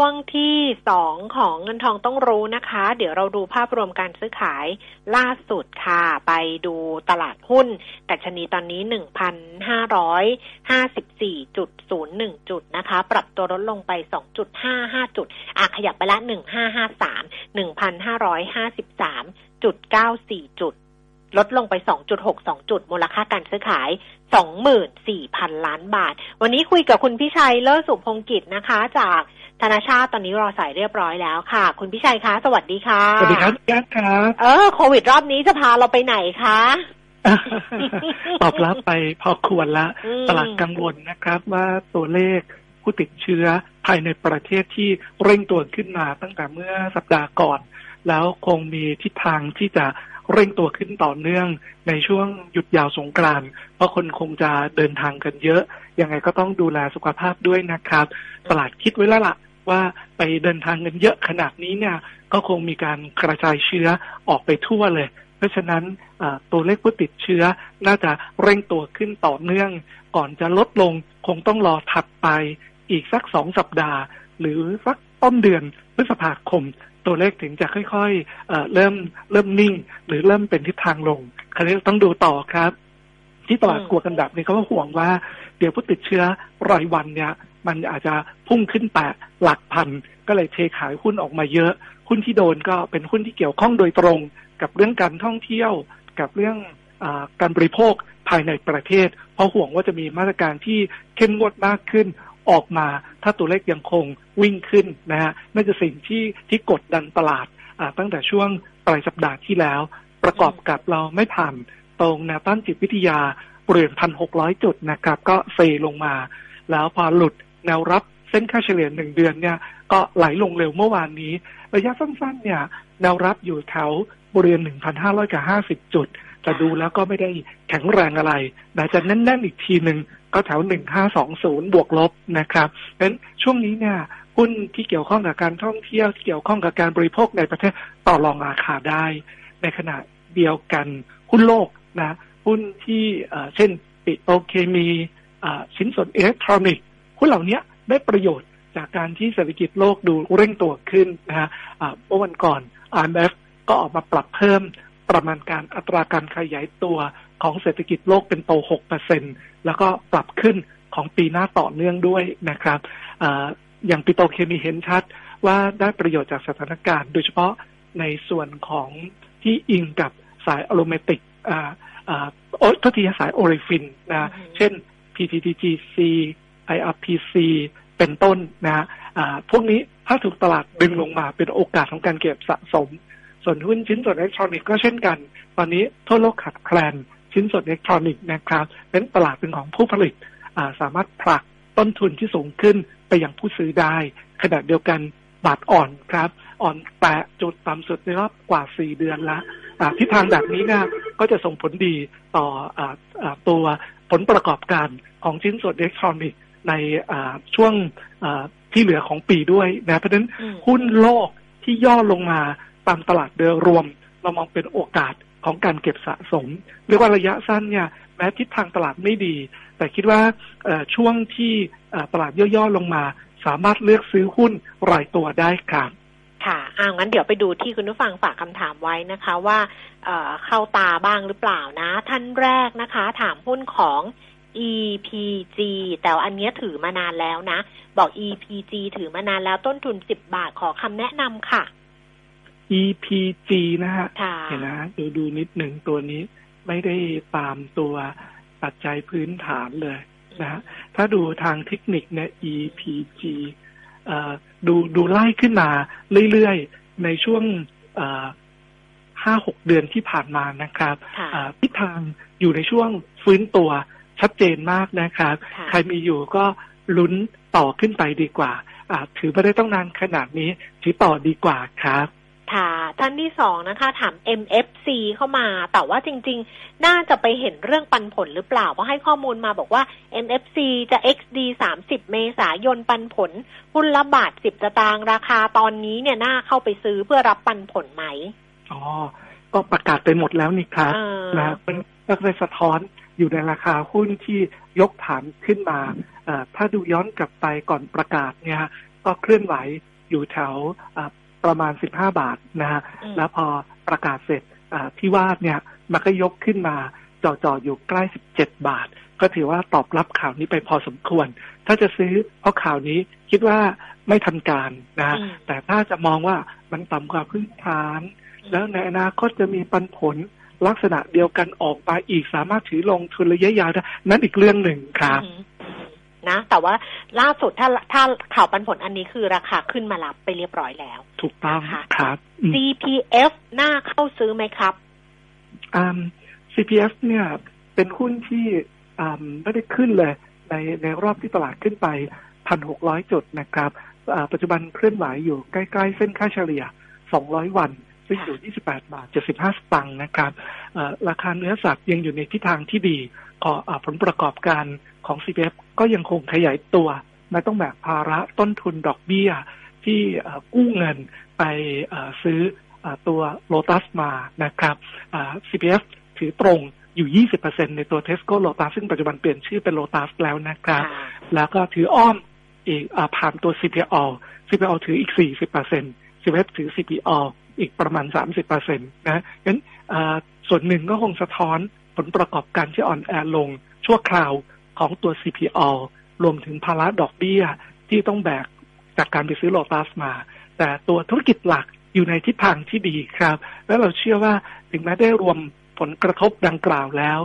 วงที่สองของเงินทองต้องรู้นะคะ เดี๋ยวเราดูภาพรวมการซื้อขายล่าสุดค่ะ ไปดูตลาดหุ้นดัชนีตอนนี้หนึ่งพันห้าร้อยห้าสิบสี่จุดศูนย์หนึ่งจุดนะคะ ปรับตัวลดลงไปสองจุดห้าห้าจุด อะขยับไปละหนึ่งห้าห้าสามหนึ่งพันห้าร้อยห้าสิบสามจุดเก้าสี่จุดลดลงไป 2.62 จุด มูลค่าการซื้อขาย 24,000 ล้านบาท วันนี้คุยกับคุณพิชัย เลิศสุพงกิจนะคะ จาก ธนาชาติตอนนี้รอสายเรียบร้อยแล้วค่ะ คุณพิชัยคะสวัสดีค่ะ สวัสดีครับแก๊สครับ เออโควิดรอบนี้จะพาเราไปไหนคะตอบรับไปพอควรละอืมตลาดกังวลนะครับว่าตัวเลขผู้ติดเชื้อภายในประเทศที่เร่งตัวขึ้นมาตั้งแต่เมื่อสัปดาห์ก่อน แล้วคงมีทิศทางที่จะเร่งตัวขึ้นต่อเนื่องในช่วงหยุดยาวสงกรานต์เพราะคนคงจะเดินทางกันเยอะ ยังไงก็ต้องดูแลสุขภาพด้วยนะครับ ตลาดคิดไว้แล้วล่ะ ว่าไปเดินทางกันเยอะขนาดนี้เนี่ยก็คงมีการกระจายเชื้อออกไปทั่วเลย เพราะฉะนั้นอ่าตัวเลขผู้ติดเชื้อน่าจะเร่งตัวขึ้นต่อเนื่อง ก่อนจะลดลงคงต้องรอถัดไปอีกสักสองสัปดาห์ หรือสักต้นเดือนพฤษภาคม ตัวเลขถึงจะค่อยๆเอ่อเริ่มเริ่มนิ่ง หรือเริ่มเป็นทิศทางลงคราวนี้ต้องดูต่อครับ ที่ตลาดอืมกลัวกันแบบนี้เขาก็ห่วงว่า เดี๋ยวผู้ติดเชื้อรายวันเนี่ย มันอาจจะพุ่งขึ้นแตะหลักพัน ก็เลยเทขายหุ้นออกมาเยอะ หุ้นที่โดนก็เป็นหุ้นที่เกี่ยวข้องโดยตรง กับเรื่องการท่องเที่ยว กับเรื่องอการบริโภคภายในประเทศ เพราะห่วงว่าจะมีมาตรการที่เข้มงวดมากขึ้นออกมา ถ้าตัวเลขยังคงวิ่งขึ้นนะฮะนั่นจะสิ่งที่ที่กดดันตลาดตั้งแต่ช่วงปลายสัปดาห์ที่แล้ว ประกอบกับเราไม่ผ่านตรงแนวต้านจิตวิทยาบริเวณพันหกร้อยจุดนะครับ ก็เซลงมา แล้วพอหลุด แนวรับเส้นค่าเฉลี่ยหนึ่งเดือนเนี่ยก็ไหลลงเร็วเมื่อวานนี้ ระยะสั้นๆ เนี่ยแนวรับอยู่แถวบริเวณ1,500กับ50 จุดแต่ดูแล้วก็ไม่ได้แข็งแรงอะไรนะจะแน่นๆอีกทีหนึ่งก็แถว 1520 บวกลบนะครับเพราะฉะนั้นช่วงนี้เนี่ยหุ้นที่เกี่ยวข้องกับการท่องเที่ยวที่เกี่ยวข้องกับการบริโภคในประเทศต่อรองราคาได้ ในขณะเดียวกันหุ้นโลกนะหุ้นที่เช่นปิโตรเคมีชิ้นส่วนอิเล็กทรอนิกส์ หุ้นเหล่านี้ได้ประโยชน์จากการที่เศรษฐกิจโลกดูเร่งตัวขึ้นนะฮะอ่าเมื่อวันก่อน IMF ก็ออกมาปรับเพิ่มประมาณการอัตราการขยายตัวของเศรษฐกิจโลกเป็นโต 6%แล้วก็ปรับขึ้นของปีหน้าต่อเนื่องด้วยนะครับอาอย่างปิโตรเคมีเห็นชัดว่าได้ประโยชน์จากสถานการณ์ โดยเฉพาะในส่วนของที่อิงกับสายอะโรเมติกอ่าอ่าโอ้ทษทีสายโอเรฟินนะ เช่น PTTGC IRPC เป็นต้นนะฮะพวกนี้ถ้าถูกตลาดดึงลงมาเป็นโอกาสของการเก็บสะสม ส่วนหุ้นชิ้นส่วนอิเล็กทรอนิกส์ก็เช่นกัน ตอนนี้ทั่วโลกขาดแคลนชิ้นส่วนอิเล็กทรอนิกส์นะครับเป็นตลาดเป็นของผู้ผลิตสามารถผลักต้นทุนที่สูงขึ้นไปยังผู้ซื้อได้ ขณะเดียวกันบาทอ่อนครับ อ่อนแตะจุดต่ำสุดในรอบกว่า 4 เดือนละทิศทางแบบนี้นี่ยก็จะส่งผลดีต่อออตัวผลประกอบการของชิ้นส่วนอิเล็กทรอนิกส์ ในช่วงที่เหลือของปีด้วยนะเพราะฉะนั้นหุ้นโลกที่ย่อลงมาตามตลาดโดยรวม เรามองเป็นโอกาสของการเก็บสะสม เรียกว่าระยะสั้นเนี่ยแม้ทิศทางตลาดไม่ดี แต่คิดว่าช่วงที่ตลาดย่อๆลงมา สามารถเลือกซื้อหุ้นรายตัวได้ครับค่ะอ่างั้นเดี๋ยวไปดูที่คุณผู้ฟังฝากคำถามไว้นะคะว่าเเข้าตาบ้างหรือเปล่านะ ท่านแรกนะคะ ถามหุ้นของ EPG แต่อันนี้ถือมานานแล้วนะ บอก EPG ถือมานานแล้วต้นทุนสิบบาทขอคำแนะนำค่ะ EPG นะฮะเห็นนะดูดูนิดหนึ่งตัวนี้ไม่ได้ตามตัวปัจจัยพื้นฐานเลยนะฮะถ้าดูทางเทคนิคเนี่ย EPG ดูดูไล่ขึ้นมาเรื่อยๆ ในช่วงห้าหกเดือนที่ผ่านมานะครับทิศทางอยู่ในช่วงฟื้นตัว ชัดเจนมากนะครับ ใครมีอยู่ก็ลุ้นต่อขึ้นไปดีกว่าถือไม่ได้ต้องนานขนาดนี้ ถือต่อดีกว่าครับค่ะท่านที่สองนะคะ ถาม MFC เข้ามา แต่ว่าจริง ๆ น่าจะไปเห็นเรื่องปันผลหรือเปล่าเพราะให้ข้อมูลมาบอกว่า MFC จะ XD 30เมษายนปันผลหุ้นละบาท10สตางค์ราคาตอนนี้เนี่ยน่าเข้าไปซื้อเพื่อรับปันผลไหมอ๋อก็ประกาศไปหมดแล้วนี่ครับนะเป็นก็เลยสะท้อน อยู่ในราคาหุ้นที่ยกฐานขึ้นมา ถ้าดูย้อนกลับไปก่อนประกาศเนี่ยก็เคลื่อนไหวอยู่แถวประมาณ 15 บาทนะฮะแล้วพอประกาศเสร็จที่วาดเนี่ยมันก็ยกขึ้นมาจ่อๆอยู่ใกล้ 17 บาท ก็ถือว่าตอบรับข่าวนี้ไปพอสมควร ถ้าจะซื้อเพราะข่าวนี้คิดว่าไม่ทันการนะ แต่ถ้าจะมองว่ามันต่ำกว่าพื้นฐาน แล้วในอนาคตจะมีปันผล ลักษณะเดียวกันออกมาอีกสามารถถือลงทุนระยะยาวได้นั่นอีกเรื่องหนึ่งครับนะ แต่ว่าล่าสุดถ้าถ้าข่าวปันผลอันนี้คือราคาขึ้นมารับไปเรียบร้อยแล้ว ถูกต้องครับ CPF น่าเข้าซื้อไหมครับอ่า CPF เนี่ย เป็นหุ้นที่อ่าไม่ได้ขึ้นเลย ในในรอบที่ตลาดขึ้นไปพันหกร้อยจุดนะครับปัจจุบันเคลื่อนไหวอยู่ใกล้ ๆ เส้นค่าเฉลี่ยสองร้อยวัน ซึ่งอยู่ 28 บาท 75 สตางค์นะครับราคาเนื้อสัตว์ยังอยู่ในทิศทางที่ดีขอผลประกอบการของ CPF ก็ยังคงขยายตัวไม่ต้องแบกภาระต้นทุนดอกเบี้ย ที่กู้เงินไปซื้อตัวโลตัสมานะครับ CPF ถือตรงอยู่ 20%ในตัว Tesco Lotus ซึ่งปัจจุบันเปลี่ยนชื่อเป็นโลตัสแล้วนะครับ แล้วก็ถืออ้อมอีกผ่านตัว CPO CPO ถืออีก 40% CPF ถือ CPO อีกประมาณ 30%นะงั้นส่วนหนึ่งก็คงสะท้อนผลประกอบการที่อ่อนแอลงชั่วคราวของตัว CPO รวมถึงภาระดอกเบี้ยที่ต้องแบกจากการไปซื้อโลตัสมา แต่ตัวธุรกิจหลักอยู่ในทิศทางที่ดีครับ แล้วเราเชื่อว่าถึงแม้ได้รวมผลกระทบดังกล่าวแล้ว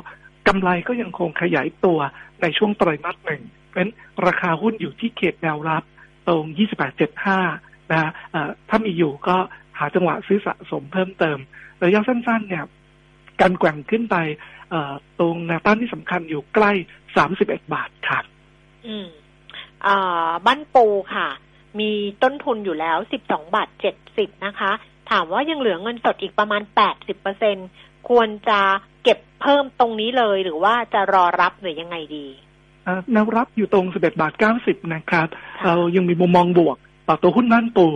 กำไรก็ยังคงขยายตัวในช่วงไตรมาสหนึ่งเป็นราคาหุ้นอยู่ที่เขตแนวรับตรง 28.75 นะถ้ามีอยู่ก็ หาจังหวะซื้อสะสมเพิ่มเติม ระยะสั้นๆ เนี่ย การแกว่งขึ้นไปตรงแนวต้านที่สำคัญอยู่ใกล้สามสิบเอ็ดบาทค่ะ อืมอ่าบ้านปูค่ะ มีต้นทุนอยู่แล้วสิบสองบาทเจ็ดสิบนะคะ ถามว่ายังเหลือเงินสดอีกประมาณแปดสิบเปอร์เซ็นควรจะเก็บเพิ่มตรงนี้เลยหรือว่าจะรอรับหรือยังไงดีแนวรับอยู่ตรงสิบเอ็ดบาทเก้าสิบนะครับ เรายังมีมุมมองบวก ต่อตัวหุ้นบ้านปู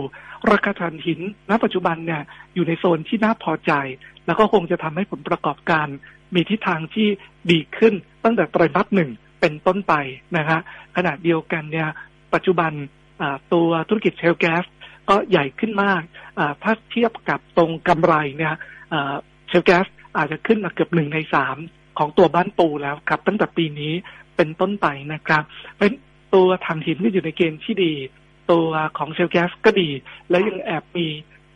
ราคาถ่านหิน ณ ปัจจุบันเนี่ยอยู่ในโซนที่น่าพอใจ แล้วก็คงจะทำให้ผลประกอบการ มีทิศทางที่ดีขึ้นตั้งแต่ไตรมาสหนึ่งเป็นต้นไปนะฮะขณะเดียวกันเนี่ยปัจจุบันตัวธุรกิจเชลแก๊สก็ใหญ่ขึ้นมากถ้าเทียบกับตรงกำไรเนี่ยเชลแก๊สอาจจะขึ้นมาเกือบหนึ่งในสามของตัวบ้านปูแล้วครับ ตั้งแต่ปีนี้เป็นต้นไปนะครับเป็นตัวถ่านหินก็อยู่ในเกณฑ์ที่ดี ตัวของ shale gas ก็ดี และยังแอบมี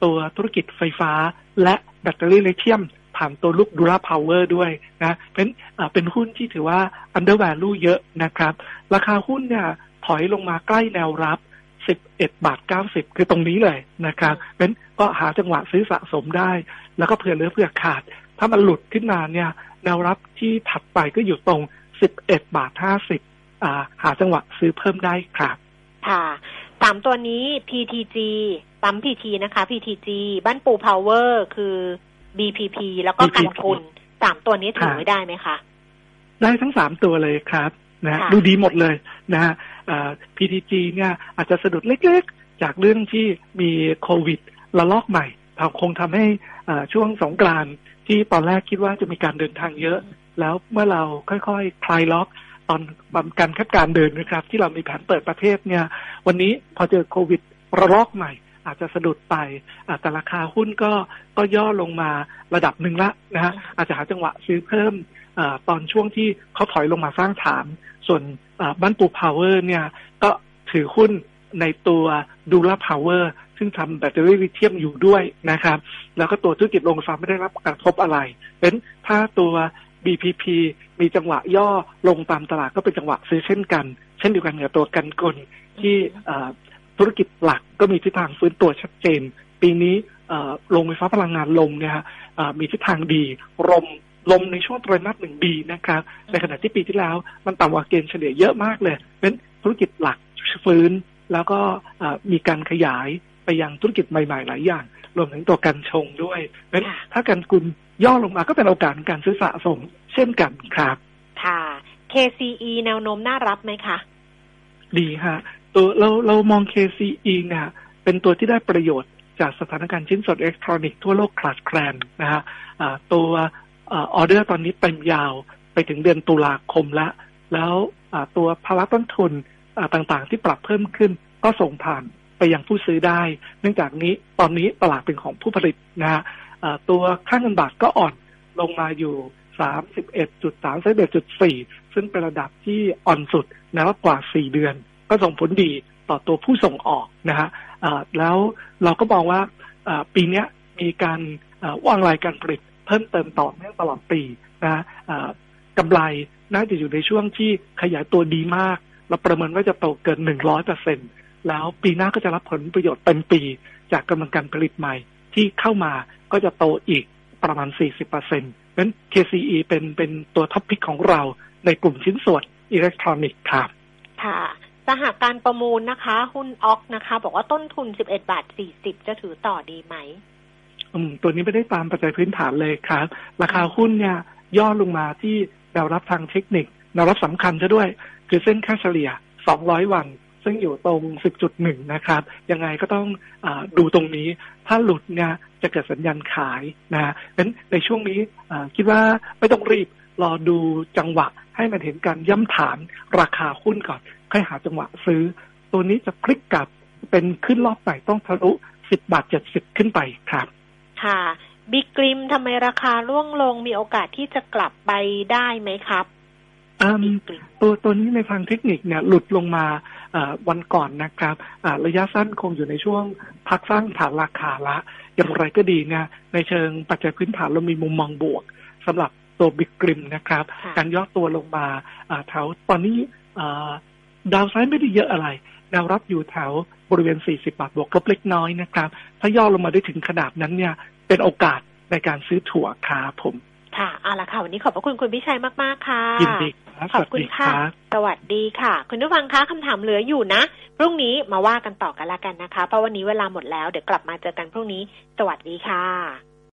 ตัวธุรกิจไฟฟ้า และแบตเตอรี่ลิเธียม ผ่านตัวลูก Durapower ด้วยนะเป็นเป็นหุ้นที่ถือว่า undervalue เยอะนะครับ ราคาหุ้นเนี่ยถอยลงมาใกล้แนวรับ 11 บาท 90 คือตรงนี้เลยนะครับเป็นก็หาจังหวะซื้อสะสมได้ แล้วก็เผื่อเหลือเผื่อขาด ถ้ามันหลุดขึ้นมาเนี่ย แนวรับที่ถัดไปก็อยู่ตรง 11 บาท 50าหาจังหวะซื้อเพิ่มได้ครับ ค่ะ สามตัวนี้ PTG ปั๊ม PT นะคะ PTG บ้านปูพาวเวอร์คือ BPP แล้วก็กันทุนสามตัวนี้ถือไว้ได้ไหมคะ ได้ทั้งสามตัวเลยครับนะฮะค่ะดูดีหมดเลยนะฮะเอ่อ PTG เนี่ยอาจจะสะดุดเล็กๆ จากเรื่องที่มีโควิดระลอกใหม่คงทำให้เอ่อช่วงสงกรานต์ที่ตอนแรกคิดว่าจะมีการเดินทางเยอะ แล้วเมื่อเราค่อยๆ คลายล็อก ตอนการคาดการเดินนะครับ ที่เรามีแผนเปิดประเทศเนี่ย วันนี้พอเจอโควิดระลอกใหม่ อาจจะสะดุดไปอ่าแต่ราคาหุ้นก็ก็ย่อลงมาระดับหนึ่งละนะฮะอาจจะหาจังหวะซื้อเพิ่มอาตอนช่วงที่เขาถอยลงมาสร้างฐาน ส่วนบ้านปูพาวเวอร์เนี่ยก็ถือหุ้นในตัว Durapowerซึ่งทำแบตเตอรี่ลิเธียมอยู่ด้วยนะครับ แล้วก็ตัวธุรกิจโรงไฟฟ้าไม่ได้รับกระทบอะไร เป็นถ้าตัว BPP มีจังหวะย่อลงตามตลาดก็เป็นจังหวะซื้อเช่นกัน เช่นเดียวกันกับตัวกันกลที่เอ่อธุรกิจหลักก็มีทิศทางฟื้นตัวชัดเจน ปีนี้เอ่อโรงไฟฟ้าพลังงานลมเนี่ยฮะเอ่อมีทิศทางดีลมลมในช่วงไตรมาสหนึ่งดีนะครับในขณะที่ปีที่แล้วมันต่ำกว่าเกณฑ์เฉลี่ยเยอะมากเลยเป็นธุรกิจหลักฟื้นแล้วก็เอ่อมีการขยายไปยังธุรกิจใหม่ๆหลายอย่าง รวมถึงตัวกัญชงด้วยเป็นค่ะถ้ากันกุลย่อลงมาก็เป็นโอกาสในการซื้อสะสม เช่นกันครับ ค่ะ KCE แนวโน้มน่ารับไหมคะ ดีฮะตัวเราเรามอง KCE เนี่ยเป็นตัวที่ได้ประโยชน์จากสถานการณ์ชิ้นส่วนอิเล็กทรอนิกส์ทั่วโลกขาดแคลนนะฮะอ่าตัวออเดอร์ตอนนี้เต็มยาวไปถึงเดือนตุลาคมแล้วแล้วอ่าตัวภาระต้นทุนอ่าต่างๆ ที่ปรับเพิ่มขึ้นก็ส่งผ่านไปยังผู้ซื้อได้ เนื่องจากนี้ตอนนี้ตลาดเป็นของผู้ผลิตนะฮะอ่าตัวค่าเงินบาทก็อ่อนลงมาอยู่ 31.3 31.4 ซึ่งเป็นระดับที่อ่อนสุดนะกว่า 4 เดือน ก็ส่งผลดีต่อตัวผู้ส่งออกนะฮะแล้วเราก็มองว่าปีนี้มีการอ่าวางรายการผลิตเพิ่มเติมต่อเนื่องตลอดปีนะะกำไรน่าจะอยู่ในช่วงที่ขยายตัวดีมาก เราประเมินว่าจะโตเกิน 100เปอร์เซ็นต์แล้วปีหน้าก็จะรับผลประโยชน์เต็มปี จากกำลังการผลิตใหม่ที่เข้ามาก็จะโตอีกประมาณ 40เปอร์เซ็นต์ นั้น KCE เป็นเป็นตัว top pick ของเราในกลุ่มชิ้นส่วนอิเล็กทรอนิกส์ครับค่ะสหการประมูลนะคะ หุ้น AUCT นะคะ บอกว่าต้นทุน 11 บาท 40 จะถือต่อดีไหม อืม ตัวนี้ไม่ได้ตามปัจจัยพื้นฐานเลยครับ ราคาหุ้นเนี่ยย่อลงมาที่แนวรับทางเทคนิคแนวรับสำคัญซะด้วย คือเส้นค่าเฉลี่ย 200 วัน ซึ่งอยู่ตรง 10.1 นะครับ ยังไงก็ต้องอดูตรงนี้ ถ้าหลุดเนี่ยจะเกิดสัญญาณขายนะฮะเพราะฉะนั้นในช่วงนี้คิดว่าไม่ต้องรีบรอดูจังหวะให้มันเห็นการย่ำฐานราคาหุ้นก่อน ค่อยหาจังหวะซื้อ ตัวนี้จะพลิกกลับเป็นขึ้นรอบใหม่ต้องทะลุ 10 บาท 70 ขึ้นไปครับ ค่ะบิ๊กกริมทำไมราคาร่วงลงมีโอกาสที่จะกลับไปได้ไหมครับ ตัวตัวนี้ในทางเทคนิคเนี่ยหลุดลงมาเอ่อวันก่อนนะครับอ่าระยะสั้นคงอยู่ในช่วงพักสร้างฐานราคาละ อย่างไรก็ดีเนี่ยในเชิงปัจจัยพื้นฐานเรามีมุมมองบวกสำหรับตัวบิ๊กกริมนะครับค่ะการย่อตัวลงมาอ่าแถวตอนนี้อ่าดาวไซด์ไม่ได้เยอะอะไรแนวรับอยู่แถวบริเวณ 40 บาทบวกลบเล็กน้อยนะครับ ถ้าย่อลงมาได้ถึงขนาดนั้นเนี่ยเป็นโอกาสในการซื้อถั่วครับผม ค่ะเอาละค่ะ วันนี้ขอบพระคุณคุณพิชัยมากๆค่ะยินดีครับขอบคุณค่ะสวัสดีรับสวัสดีค่ะ คุณผู้ฟังคะคำถามเหลืออยู่นะ พรุ่งนี้มาว่ากันต่อกันละกันนะคะ เพราะวันนี้เวลาหมดแล้ว เดี๋ยวกลับมาเจอกันพรุ่งนี้ สวัสดีค่ะ